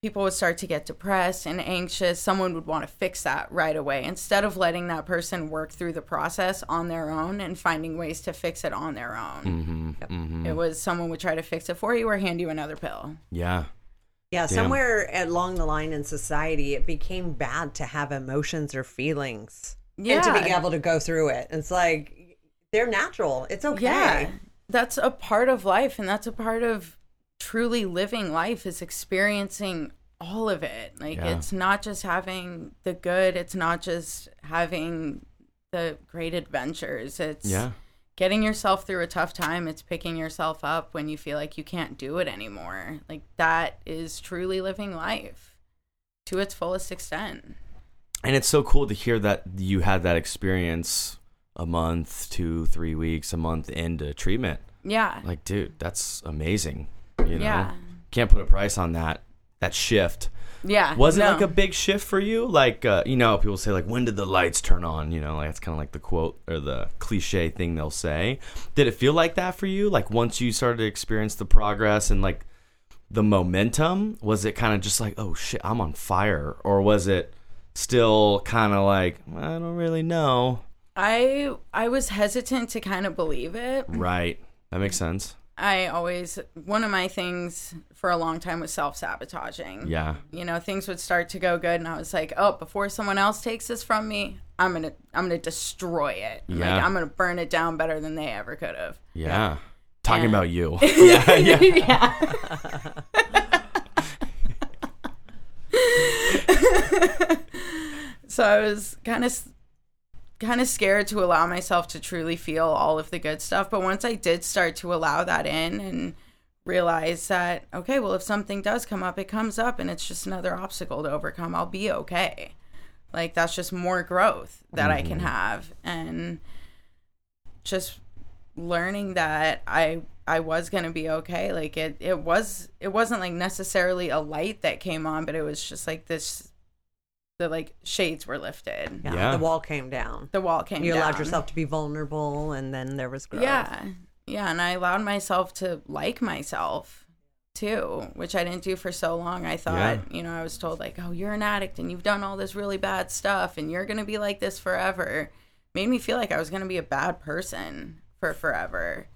people would start to get depressed and anxious someone would want to fix that right away instead of letting that person work through the process on their own and finding ways to fix it on their own Mm-hmm. Mm-hmm. it was someone would try to fix it for you or hand you another pill Yeah. Yeah, Damn. somewhere along the line in society, it became bad to have emotions or feelings and to be able to go through it. It's like they're natural. It's okay. Yeah, that's a part of life, and that's a part of truly living life is experiencing all of it. Like Yeah. it's not just having the good, it's not just having the great adventures. It's Yeah. getting yourself through a tough time. It's picking yourself up when you feel like you can't do it anymore. Like that is truly living life to its fullest extent. And it's so cool to hear that you had that experience a month, two, three weeks, a month into treatment. Yeah. Like, dude, that's amazing. You know, Yeah. can't put a price on that. That shift Yeah. was it no. like a big shift for you? Like, uh, you know, people say like, when did the lights turn on? You know, like it's kind of like the quote or the cliche thing they'll say. Did it feel like that for you? Like once you started to experience the progress and like the momentum, was it kind of just like, oh shit, I'm on fire, or was it still kind of like, I don't really know? I I was hesitant to kind of believe it. Right. That makes sense. I always one of my things for a long time was self sabotaging. Yeah. You know, things would start to go good and I was like, "Oh, before someone else takes this from me, I'm going to I'm going to destroy it. Yeah. Like I'm going to burn it down better than they ever could have." Yeah. Talking And- about you. yeah. Yeah. yeah. So I was kind of kind of scared to allow myself to truly feel all of the good stuff, but once I did start to allow that in and realize that okay, well if something does come up, it comes up and it's just another obstacle to overcome. I'll be okay. Like that's just more growth that I can mm-hmm. have and just learning that I I was gonna be okay. Like it it was it wasn't like necessarily a light that came on, but it was just like this the like shades were lifted. Yeah, Yeah. The wall came down. The wall came down. You down. allowed yourself to be vulnerable, and then there was growth. Yeah. Yeah. And I allowed myself to like myself too, which I didn't do for so long. I thought, Yeah. you know, I was told, like, oh, you're an addict and you've done all this really bad stuff and you're going to be like this forever. Made me feel like I was going to be a bad person for forever,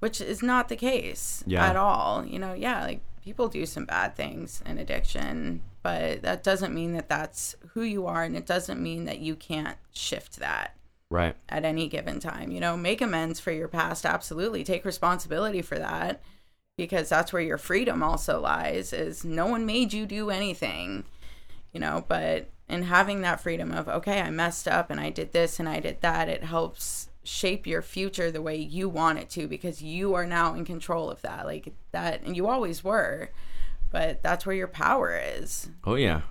which is not the case Yeah. at all. You know, yeah, like people do some bad things in addiction, but that doesn't mean that that's who you are and it doesn't mean that you can't shift that Right. at any given time. You know, make amends for your past, absolutely. Take responsibility for that because that's where your freedom also lies is no one made you do anything. You know, but in having that freedom of okay, I messed up and I did this and I did that, it helps shape your future the way you want it to because you are now in control of that. Like that and you always were. But that's where your power is. Oh yeah.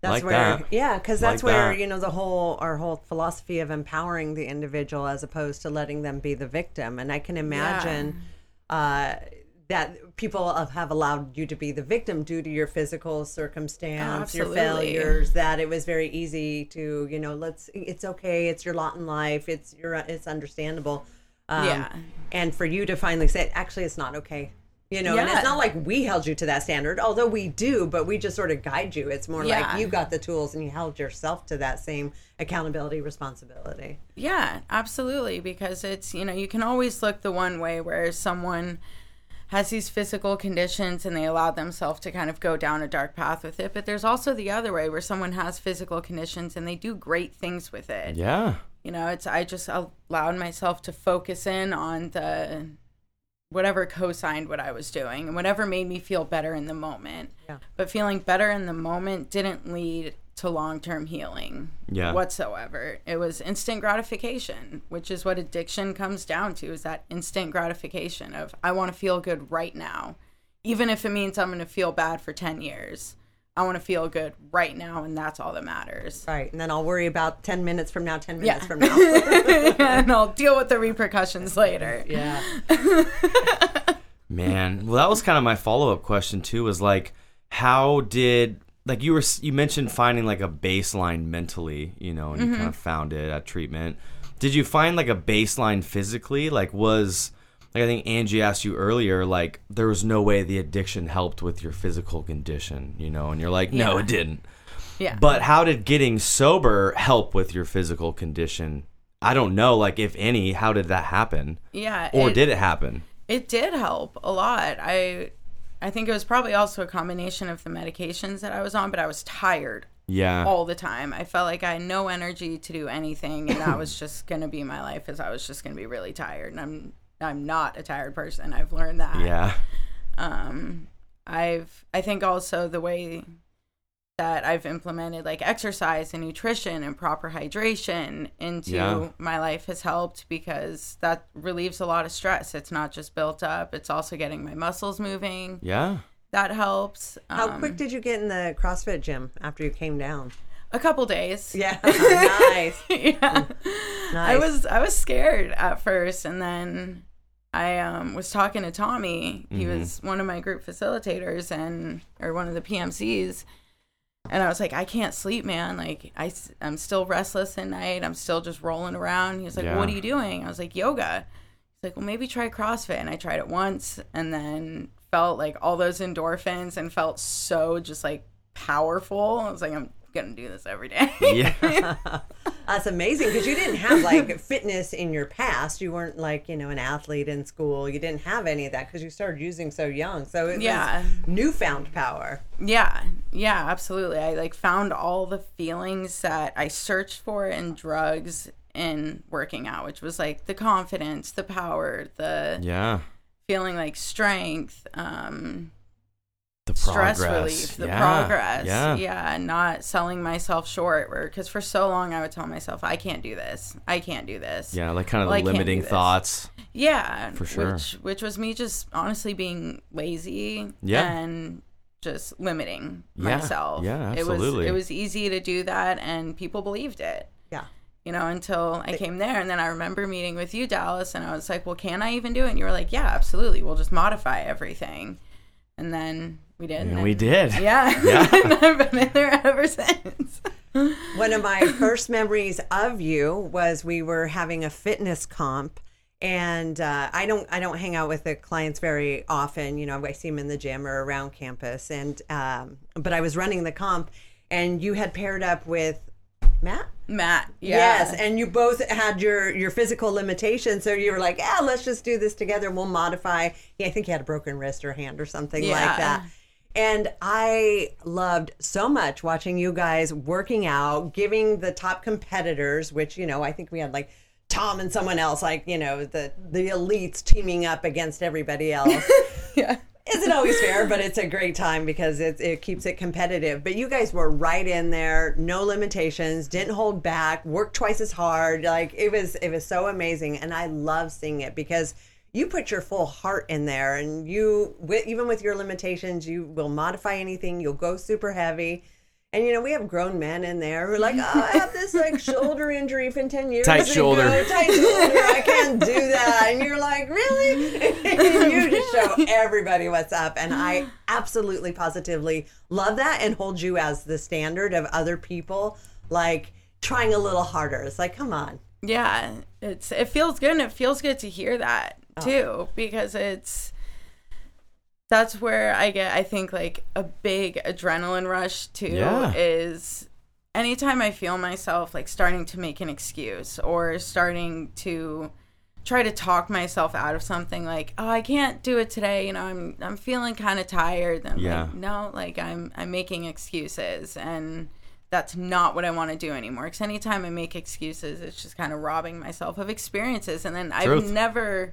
That's like where, that. yeah, because that's Like where that. you know the whole our whole philosophy of empowering the individual as opposed to letting them be the victim. And I can imagine uh, that people have allowed you to be the victim due to your physical circumstance, your failures. That it was very easy to you know let's it's okay, it's your lot in life, it's your it's understandable. Um, Yeah. and for you to finally say, actually, it's not okay. You know, and it's not like we held you to that standard, although we do, but we just sort of guide you. It's more Yeah. like you got the tools and you held yourself to that same accountability responsibility. Yeah, absolutely. Because it's, you know, you can always look the one way where someone has these physical conditions and they allow themselves to kind of go down a dark path with it. But there's also the other way where someone has physical conditions and they do great things with it. Yeah. You know, it's, I just allowed myself to focus in on the whatever co-signed what I was doing and whatever made me feel better in the moment. Yeah. But feeling better in the moment didn't lead to long-term healing Yeah. whatsoever. It was instant gratification, which is what addiction comes down to is that instant gratification of I want to feel good right now. Even if it means I'm going to feel bad for 10 years. I want to feel good right now and that's all that matters. Right. And then I'll worry about 10 minutes from now, 10 Yeah. minutes from now. and I'll deal with the repercussions later. yeah. Man, well, that was kind of my follow up question too. Was like, how did like you were you mentioned finding like a baseline mentally, you know, and you kind of mm-hmm. found it at treatment. Did you find like a baseline physically? Like, was like I think Angie asked you earlier, like there was no way the addiction helped with your physical condition, you know, and you're like, no, Yeah. it didn't. Yeah. But how did getting sober help with your physical condition? I don't know, like if any, how did that happen? yeah. Or it- did it happen? It did help a lot. I I think it was probably also a combination of the medications that I was on, but I was tired Yeah. all the time. I felt like I had no energy to do anything and that was just going to be my life as I was just going to be really tired. And I'm I'm not a tired person. I've learned that. Yeah. Um I've I think also the way that I've implemented like exercise and nutrition and proper hydration into Yeah. my life has helped because that relieves a lot of stress. It's not just built up, it's also getting my muscles moving. Yeah. That helps. How Um, quick did you get in the CrossFit gym after you came down? a couple days. Yeah. nice. yeah. Nice. I was I was scared at first and then I um, was talking to Tommy. He Mm-hmm. was one of my group facilitators and or one of the PMCs. And I was like, I can't sleep, man. Like I I'm still restless at night. I'm still just rolling around. He was like, Yeah. "What are you doing?" I was like, "Yoga." He's like, "Well, maybe try CrossFit." And I tried it once and then felt like all those endorphins and felt so just like powerful. I was like, I'm going to do this every day. Yeah. That's amazing because you didn't have like fitness in your past. You weren't like, you know, an athlete in school. You didn't have any of that because you started using so young. So it Yeah. was newfound power. Yeah, yeah, absolutely. I like found all the feelings that I searched for in drugs in working out, which was like the confidence, the power, the yeah. feeling like strength, um, The stress progress. relief, the Yeah. progress. Yeah. Yeah, not selling myself short. Because for so long I would tell myself, I can't do this. I can't do this. Yeah, like kind of Well, the limiting thoughts. Yeah, For sure. Which, which was me just honestly being lazy. Yeah. And just limiting Yeah, myself. yeah, It absolutely. was it was easy to do that, and people believed it. Yeah. you know, until I came there. And then I remember meeting with you, Dallas, and I was like, well, can I even do it? And you were like, yeah, absolutely. We'll just modify everything. And then we did. And we did. Yeah. Yeah. and I've been in there ever since. One of my first memories of you was we were having a fitness comp, and uh, I don't I don't hang out with the clients very often. You know, I see them in the gym or around campus, and um, but I was running the comp, and you had paired up with Matt. Matt. Yeah. Yes, and you both had your your physical limitations, so you were like, "Yeah, let's just do this together. We'll modify." Yeah, I think he had a broken wrist or hand or something Yeah. like that. And I loved so much watching you guys working out, giving the top competitors, which you know, I think we had like Tom and someone else, like you know, the the elites teaming up against everybody else yeah. isn't always fair, but it's a great time because it, it keeps it competitive. But you guys were right in there, no limitations, didn't hold back, worked twice as hard. Like it was, it was so amazing, and I love seeing it because you put your full heart in there, and you, with, even with your limitations, you will modify anything. You'll go super heavy. And you know we have grown men in there who are like, oh, I have this like shoulder injury from ten years Tight ago. shoulder. tight shoulder. I can't do that. And you're like, really? and you just show everybody what's up. And I absolutely positively love that and hold you as the standard of other people like trying a little harder. It's like, come on. Yeah, it's it feels good and it feels good to hear that. Oh. too because it's that's where I get I think like a big adrenaline rush too Yeah. is anytime I feel myself like starting to make an excuse or starting to try to talk myself out of something like oh I can't do it today you know I'm I'm feeling kind of tired and Yeah. like no like I'm I'm making excuses and that's not what I want to do anymore because anytime I make excuses it's just kind of robbing myself of experiences and then Truth. I've never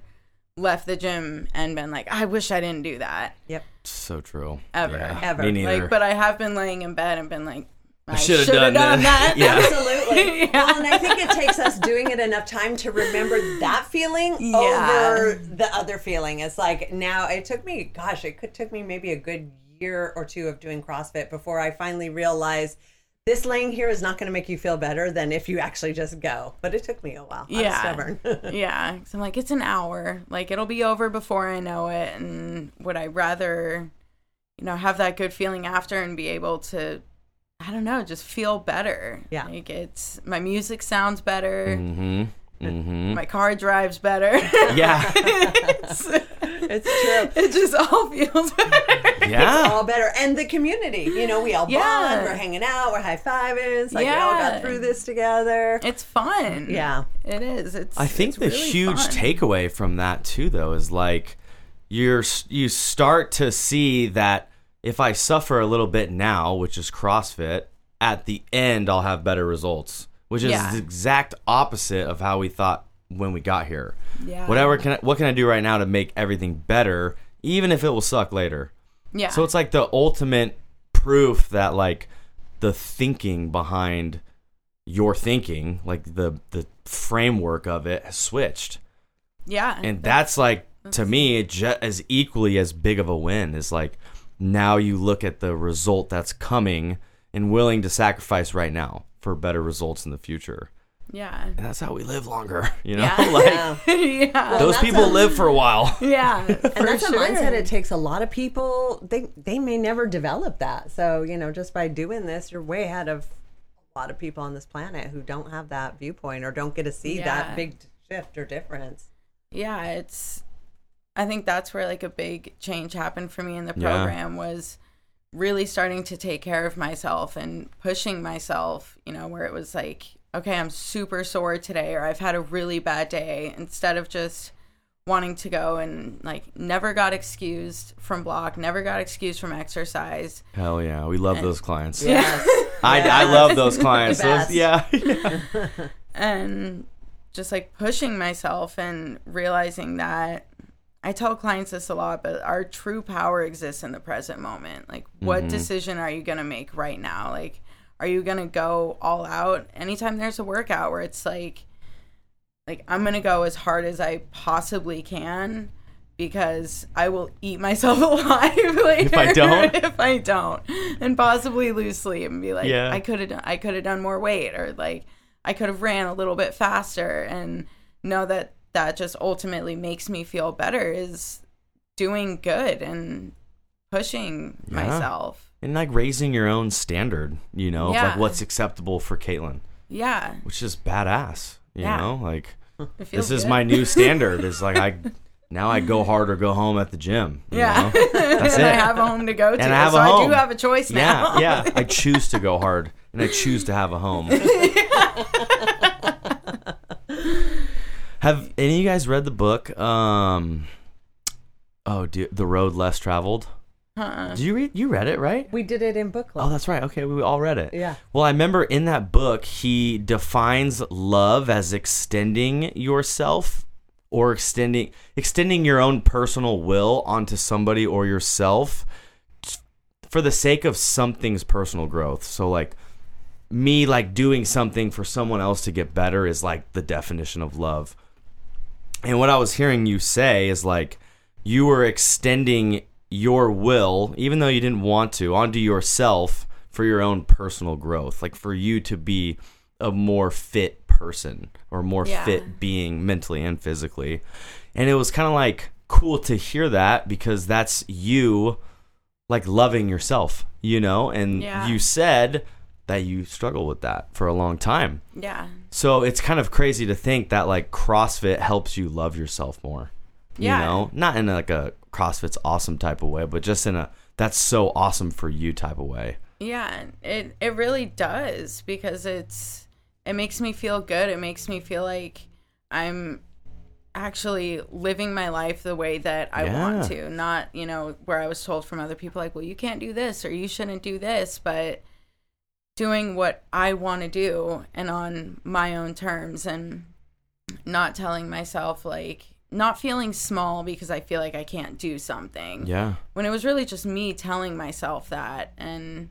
left the gym and been like I wish I didn't do that Yep. So true. Ever. Yeah, Ever. Me neither. like but I have been laying in bed and been like I shoulda shoulda done done, that. that, Yeah. Absolutely. Yeah. Well, and I think it takes us doing it enough time to remember that feeling Yeah. over the other feeling. It's like now it took me, gosh, it could took me maybe a good year or two of doing CrossFit before I finally realized this laying here is not going to make you feel better than if you actually just go. But it took me a while. I'm Yeah. stubborn. yeah. So I'm like, it's an hour. Like it'll be over before I know it. And would I rather, you know, have that good feeling after and be able to, I don't know, just feel better. Yeah. Like it's my music sounds better. mm-hmm. Mm-hmm. My car drives better. Yeah. it's, it's true. it just all feels better. Yeah. all better. And the community, you know, we all Yeah. bond, we're hanging out, we're high fiving. It's like we all got through this together. It's fun. Yeah. It is. It's. I think it's the really huge fun. takeaway from that too, though, is like you're you start to see that if I suffer a little bit now, which is CrossFit, at the end I'll have better results, which is Yeah. the exact opposite of how we thought when we got here. Yeah. Whatever can I, what can I do right now to make everything better, even if it will suck later. Yeah. So it's like the ultimate proof that like the thinking behind your thinking, like the the framework of it has switched. yeah. And that's like to me ju- as equally as big of a win is like now you look at the result that's coming and willing to sacrifice right now for better results in the future. Yeah. And that's how we live longer, you know? Yeah. like Yeah. yeah. those people a- live for a while. yeah. and that's a mindset it takes a lot of people they they may never develop that so you know just by doing this you're way ahead of a lot of people on this planet who don't have that viewpoint or don't get to see Yeah. that big shift or difference yeah it's i think that's where like a big change happened for me in the Yeah. program was really starting to take care of myself and pushing myself you know where it was like okay i'm super sore today or i've had a really bad day instead of just wanting to go and like never got excused from block never got excused from exercise Hell yeah, we love those clients. yes I, I love those clients. Those- best. yeah. and just like pushing myself and realizing that I tell clients this a lot, but our true power exists in the present moment. Like, what mm-hmm. decision are you going to make right now? Like, are you going to go all out anytime there's a workout where it's like, like I'm going to go as hard as I possibly can because I will eat myself alive later if I don't? if I don't, and possibly lose sleep and be like, Yeah. I could have done, I could have done more weight, or like, I could have ran a little bit faster and know that that just ultimately makes me feel better is doing good and pushing Yeah. myself. And like raising your own standard, you know, of Yeah. like what's acceptable for Caitlin, Yeah. which is badass. You Yeah. know, like this is good. my new standard. Is like I now I go hard or go home at the gym. you Yeah. know? That's and it. I have a home to go to. And I have so a I home. I do have a choice now. Yeah, yeah. I choose to go hard, and I choose to have a home. have any of you guys read the book? Um, oh, do, the road less traveled. Uh-uh. Did you read? You read it, right? We did it in book club. Oh, that's right. Okay, we all read it. Yeah. Well, I remember in that book, he defines love as extending yourself or extending extending your own personal will onto somebody or yourself for the sake of something's personal growth. So like me like doing something for someone else to get better is like the definition of love. And what I was hearing you say is like you were extending your will, even though you didn't want to, onto yourself for your own personal growth, like for you to be a more fit person or more Yeah. fit being mentally and physically. And it was kind of like cool to hear that because that's you like loving yourself, you know? And Yeah. you said that you struggle with that for a long time. Yeah. So it's kind of crazy to think that like CrossFit helps you love yourself more. Yeah. You know, not in like a CrossFit's awesome type of way, but just in a that's so awesome for you type of way. Yeah, it it really does because it's it makes me feel good. It makes me feel like I'm actually living my life the way that I want to, not, you know, where I was told from other people like, "Well, you can't do this or you shouldn't do this," but doing what I want to do and on my own terms and not telling myself like not feeling small because I feel like I can't do something Yeah. when it was really just me telling myself that and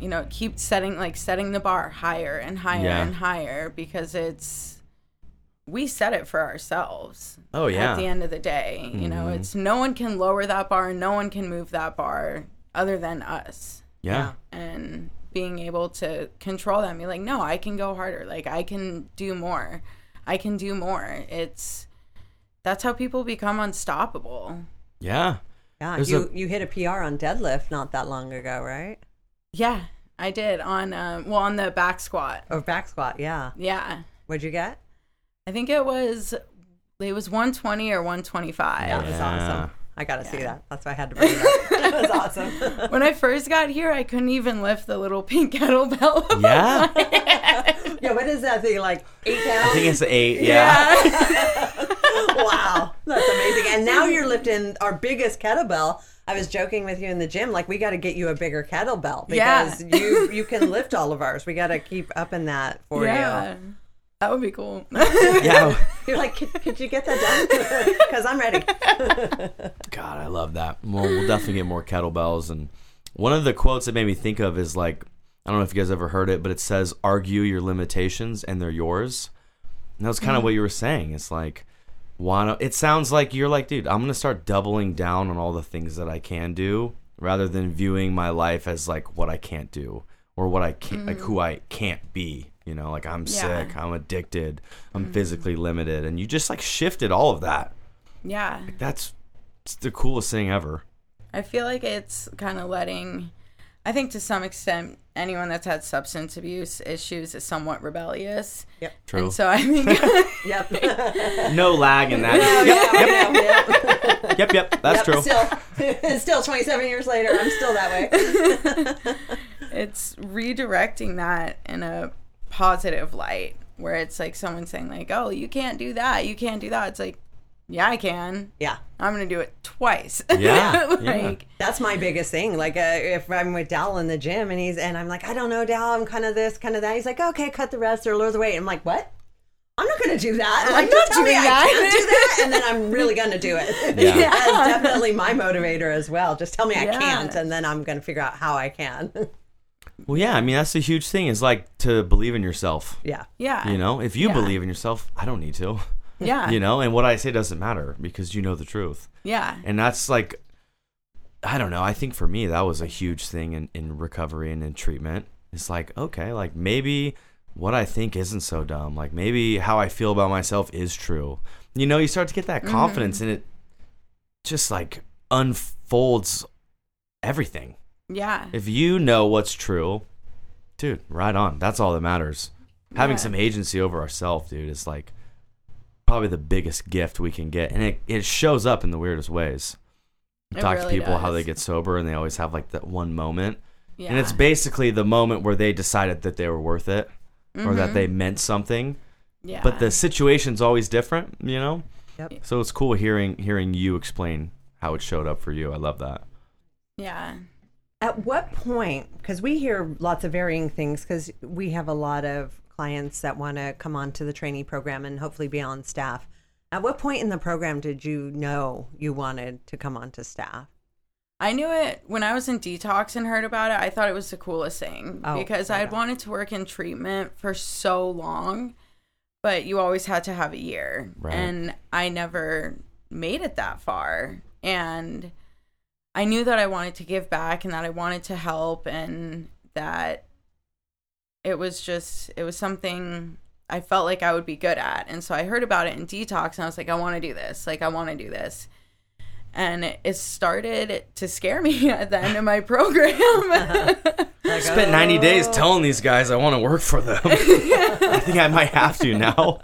you know keep setting like setting the bar higher and higher Yeah. and higher because it's we set it for ourselves Oh yeah. at the end of the day you know Mhm. it's no one can lower that bar no one can move that bar other than us yeah. and being able to control that and be like no i can go harder like i can do more i can do more it's that's how people become unstoppable Yeah. Yeah, There's you a- you hit a PR on deadlift not that long ago, right? Yeah, I did on um well on the back squat. Or back squat, yeah. Yeah. What'd you get? I think it was it was 120 or 125. That was Yeah. awesome. I gotta see that. That's why I had to bring it up. that was awesome. When I first got here, I couldn't even lift the little pink kettlebell. Yeah. my head. yeah, what is that thing? Like eight pounds? I think it's the eight. Yeah. wow, that's amazing. And now you're lifting our biggest kettlebell. I was joking with you in the gym, like we got to get you a bigger kettlebell Yeah. because you you can lift all of ours. We got to keep upping that for you. That would be cool. Yeah. you. You're like, could, could you get that done? Because I'm ready. God, I love that. Well, we'll definitely get more kettlebells. And one of the quotes that made me think of is like, I don't know if you guys ever heard it, but it says, argue your limitations and they're yours. And that was kind of mm-hmm. what you were saying. It's like, why not? It sounds like you're like, dude, I'm going to start doubling down on all the things that I can do rather than viewing my life as like what I can't do or what I can't, like who I can't be. You know, like I'm Yeah. sick, I'm addicted, I'm mm-hmm. physically limited. And you just like shifted all of that. yeah. That's it's the coolest thing ever. I feel like it's kind of letting I think to some extent anyone that's had substance abuse issues is somewhat rebellious. Yep. True. And so I mean Yep. no lag in that. yep, yep, yep. Yep, yep, that's Yep, true. Still, still 27 years later, I'm still that way. it's redirecting that in a positive light where it's like someone saying like oh you can't do that you can't do that it's like yeah i can Yeah. i'm gonna do it twice Yeah, yeah. like That's my biggest thing. Like, uh, if I'm with Dal in the gym and he's, and I'm like, I don't know, Dal, I'm kind of this, kind of that. He's like, okay, cut the rest or lower the weight. I'm like, what? I'm not going to do that. I'm like, don't not tell me doing I that. can't do that. And then I'm really going to do it. Yeah. That's definitely my motivator as well. Just tell me I Yeah. can't, and then I'm going to figure out how I can. Well, yeah, I mean that's the huge thing is like to believe in yourself. yeah. yeah You know, if you Yeah. believe in yourself, I don't need to. Yeah You know, and what I say doesn't matter because you know the truth. yeah And that's like I don't know, I think for me that was a huge thing in, in recovery and in treatment. It's like, okay, like maybe what I think isn't so dumb. Like maybe how I feel about myself is true. You know, you start to get that mm-hmm. confidence and it just like unfolds everything. Yeah. If you know what's true, dude, right on. That's all that matters. Having Yeah. some agency over ourselves, dude, is like probably the biggest gift we can get. And it, it shows up in the weirdest ways. You It talk really to people how they get sober and they always have like that one moment. Yeah. And it's basically the moment where they decided that they were worth it or that they meant something. Mm-hmm. yeah. But the situation's always different, you know? Yep. So it's cool hearing hearing you explain how it showed up for you. I love that. yeah. At what point, because we hear lots of varying things, because we have a lot of clients that want to come on to the trainee program and hopefully be on staff. At what point in the program did you know you wanted to come on to staff? I knew it when I was in detox and heard about it. I thought it was the coolest thing Oh, because I right had wanted to work in treatment for so long, but you always had to have a year. Right. And I never made it that far. And I knew that I wanted to give back and that I wanted to help and that it was just, it was something I felt like I would be good at. And so I heard about it in detox and I was like, I want to do this. Like, I want to do this and it started to scare me at the end of my program. I spent 90 days oh. telling these guys I want to work for them. I think I might have to now.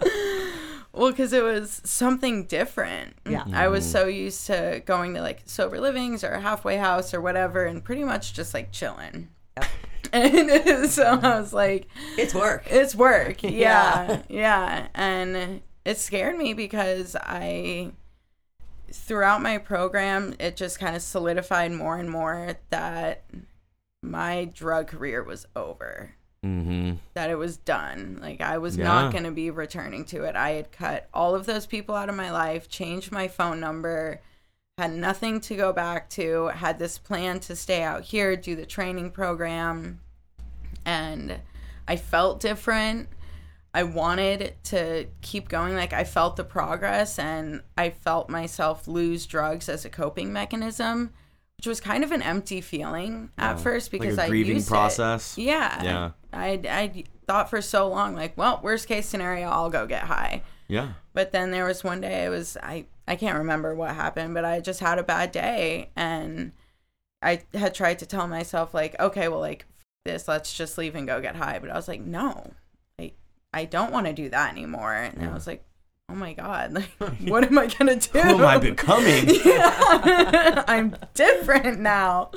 well, because it was something different. Yeah. Mm. I was mm. so used to going to like sober livings or a halfway house or whatever, and pretty much just like chilling. And so I was like, It's work. it's work. Yeah. Yeah. Yeah. And it scared me because I, throughout my program, it just kind of solidified more and more that my drug career was over, Mm-hmm. that it was done. Like I was Yeah. not going to be returning to it. I had cut all of those people out of my life, changed my phone number. Had nothing to go back to, had this plan to stay out here, do the training program, and I felt different. I wanted to keep going. Like I felt the progress and I felt myself lose drugs as a coping mechanism, which was kind of an empty feeling at Yeah. first Like because I grieving used it. process. Yeah. Yeah. I I thought for so long like, well, worst case scenario, I'll go get high. Yeah. But then there was one day it was I I can't remember what happened, but I just had a bad day and I had tried to tell myself like, okay, well like this, let's just leave and go get high. But I was like, no. Like I don't want to do that anymore. And I was like, oh my god, like what am I gonna do? Who am I becoming? yeah. I'm different now.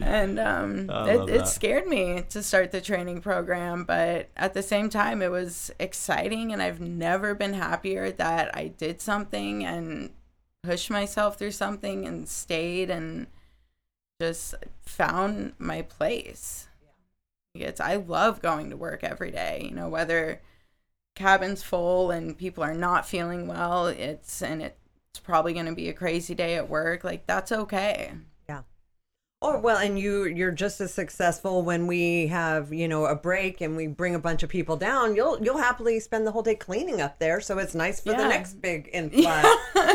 And um, it, it scared me to start the training program, but at the same time, it was exciting. And I've never been happier that I did something and pushed myself through something and stayed and just found my place. It's I love going to work every day, you know, whether cabin's full and people are not feeling well, it's and it's probably going to be a crazy day at work, like that's okay. Or well, and you you're just as successful when we have you know a break and we bring a bunch of people down. You'll you'll happily spend the whole day cleaning up there, so it's nice for the next big influx.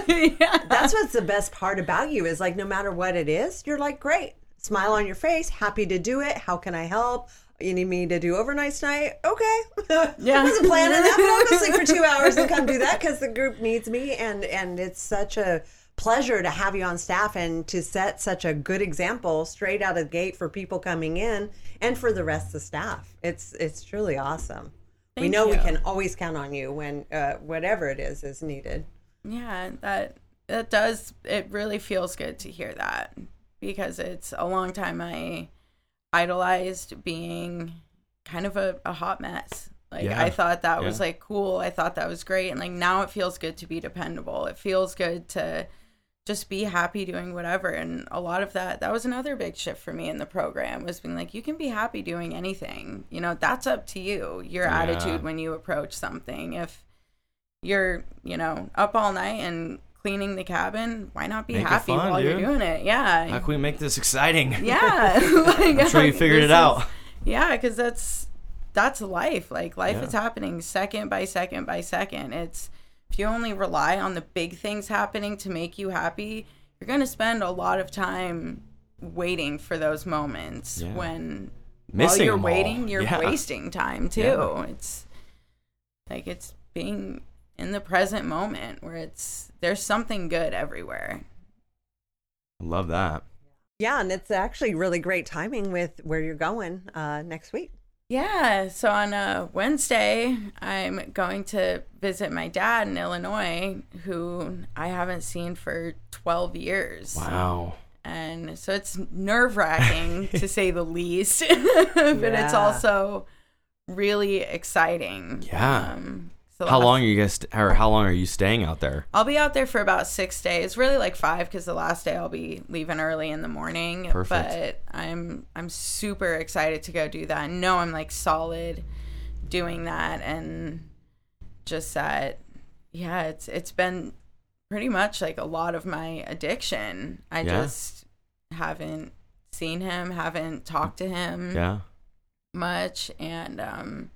yeah. That's what's the best part about you is like no matter what it is, you're like great, smile on your face, happy to do it. How can I help? You need me to do overnight tonight? Okay. Yeah. I wasn't planning that, but I'll go sleep for two hours and come do that because the group needs me, and and it's such a pleasure to have you on staff and to set such a good example straight out of the gate for people coming in and for the rest of the staff. It's it's truly awesome. we Thank know we can always count on you when uh, whatever it is is needed. Yeah, that that does it really feels good to hear that because it's a long time I idolized being kind of a, a hot mess. Like Yeah. I thought that was like cool. I thought that was great. And like now it feels good to be dependable. It feels good to just be happy doing whatever. And a lot of that that was another big shift for me in the program was being like, you can be happy doing anything. You know, that's up to you. Your Yeah. attitude when you approach something. If you're, you know, up all night and cleaning the cabin, why not be Make happy fun, while you're doing it? Yeah. How can we make this exciting? yeah. like, I'm sure you figured it out. yeah, because that's that's life. Like life Yeah. is happening second by second by second. It's if you only rely on the big things happening to make you happy, you're gonna spend a lot of time waiting for those moments Yeah. when missing while you're them all. waiting, you're Yeah. wasting time too. Yeah. It's like it's being in the present moment where it's there's something good everywhere. I love that. Yeah, and it's actually really great timing with where you're going uh, next week. Yeah, so on uh, Wednesday, I'm going to visit my dad in Illinois, who I haven't seen for 12 years. Wow. And so it's nerve wracking to say the least, but it's also really exciting. Yeah. Um, so How last- long are you guys? St- or how long are you staying out there? I'll be out there for about six days. Really like five because the last day I'll be leaving early in the morning. Perfect. But I'm I'm super excited to go do that. I know I'm like solid doing that and just that yeah, it's it's been pretty much like a lot of my addiction. I Yeah. just haven't seen him, haven't talked to him Yeah. much and um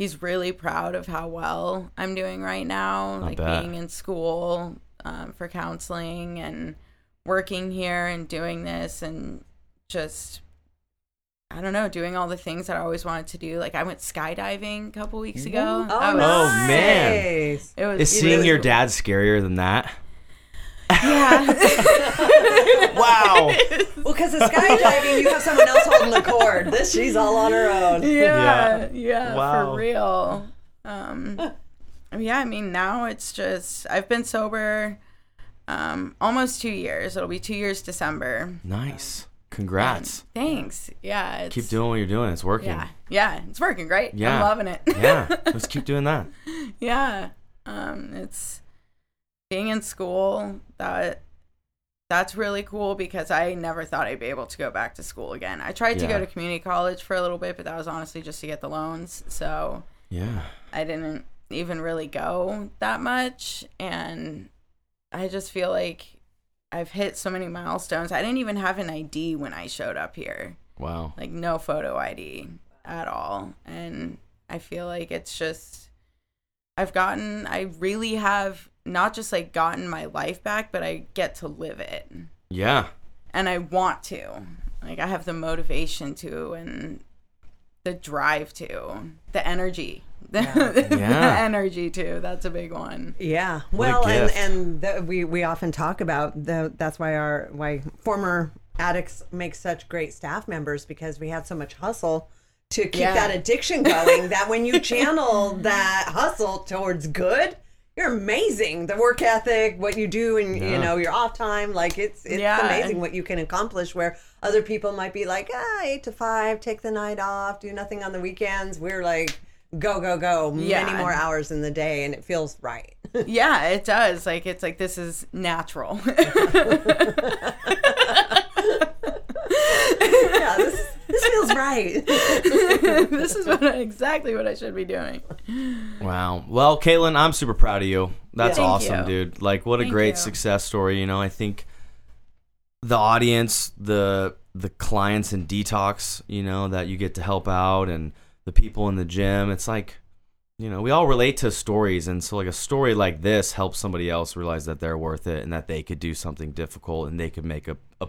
he's really proud of how well I'm doing right now like bet. being in school um, for counseling and working here and doing this and just I don't know doing all the things that I always wanted to do like I went skydiving a couple weeks ago That was- Oh, man. it was Is seeing really your cool. dad scarier than that? Yeah Wow. Well, because of skydiving, you have someone else holding the cord. This, she's all on her own. yeah, yeah, Wow. for real. Um, yeah, I mean, now it's just I've been sober um, almost two years. It'll be two years December. nice. Congrats. Thanks. Yeah, it's, Keep doing what you're doing. It's working. Yeah, yeah, it's working great. Yeah. I'm loving it. yeah. Let's keep doing that. yeah, um, it's being in school that. That's really cool because I never thought I'd be able to go back to school again. I tried to Yeah. go to community college for a little bit, but that was honestly just to get the loans. So Yeah. I didn't even really go that much. And I just feel like I've hit so many milestones. I didn't even have an ID when I showed up here, Wow. like, no photo ID at all. And I feel like it's just, I've gotten, I really have not just like gotten my life back, but I get to live it. Yeah. And I want to. Like, I have the motivation to and the drive to, the energy. the Yeah. energy too. That's a big one. Yeah. Well, and and the, we we often talk about the that's why our why former addicts make such great staff members because we had so much hustle to keep Yeah. that addiction going that when you channel that hustle towards good you're amazing the work ethic what you do and you Yeah. know your off time like it's it's Yeah. amazing what you can accomplish where other people might be like ah eight to five take the night off do nothing on the weekends we're like go go go many more hours in the day and it feels right Yeah, it does. Like it's like this is natural. yeah, this, this feels right. this is what I, exactly what I should be doing. Wow. Well, Caitlin, I'm super proud of you. That's Thank awesome, you. dude. Like, what a Thank great you. success story. You know, I think the audience, the the clients in detox, you know, that you get to help out, and the people in the gym. It's like, you know, we all relate to stories, and so like a story like this helps somebody else realize that they're worth it and that they could do something difficult and they could make a a,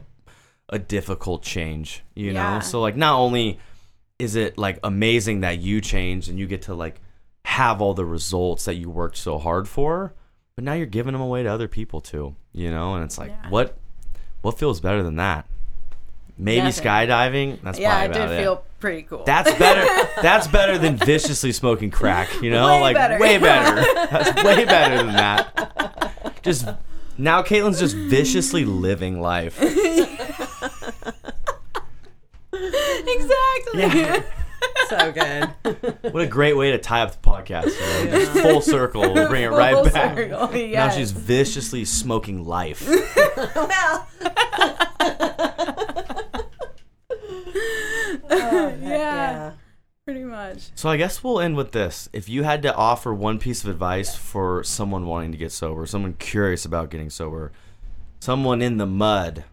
a difficult change. You Yeah. know, so like not only is it like amazing that you changed and you get to like have all the results that you worked so hard for but now you're giving them away to other people too you know and it's like Yeah. what what feels better than that maybe Nothing. skydiving that's yeah, probably it did it feel pretty cool. that's better that's better than viciously smoking crack you know Way like better. way better that's way better than that just now caitlin's just viciously living life exactly. Yeah. so good. what a great way to tie up the podcast you know? Just full circle we'll bring it right Full back circle, now she's viciously smoking life well, oh, yeah, yeah. pretty much. So I guess we'll end with this. If you had to offer one piece of advice for someone wanting to get sober, someone curious about getting sober, someone in the mud,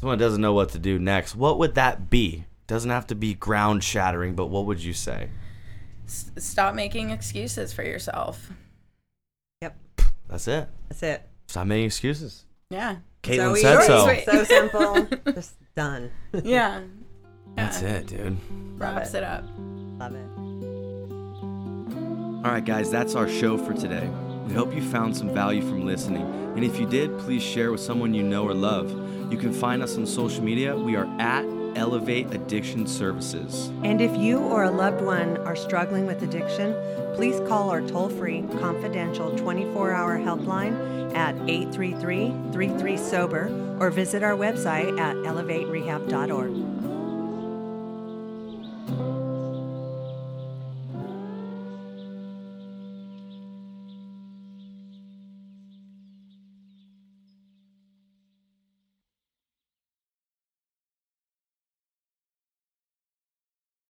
someone doesn't know what to do next, what would that be? Doesn't have to be ground shattering, but what would you say? S- stop making excuses for yourself. Yep. That's it. That's it. Stop making excuses. Yeah. Caitlin so said easy, so. So simple. Just done. Yeah. That's it, dude. Wraps it. it up. Love it. All right, guys, that's our show for today. We hope you found some value from listening. And if you did, please share with someone you know or love. You can find us on social media. We are at Elevate Addiction Services. And if you or a loved one are struggling with addiction, please call our toll free, confidential 24 hour helpline at 833 33 Sober or visit our website at elevaterehab.org.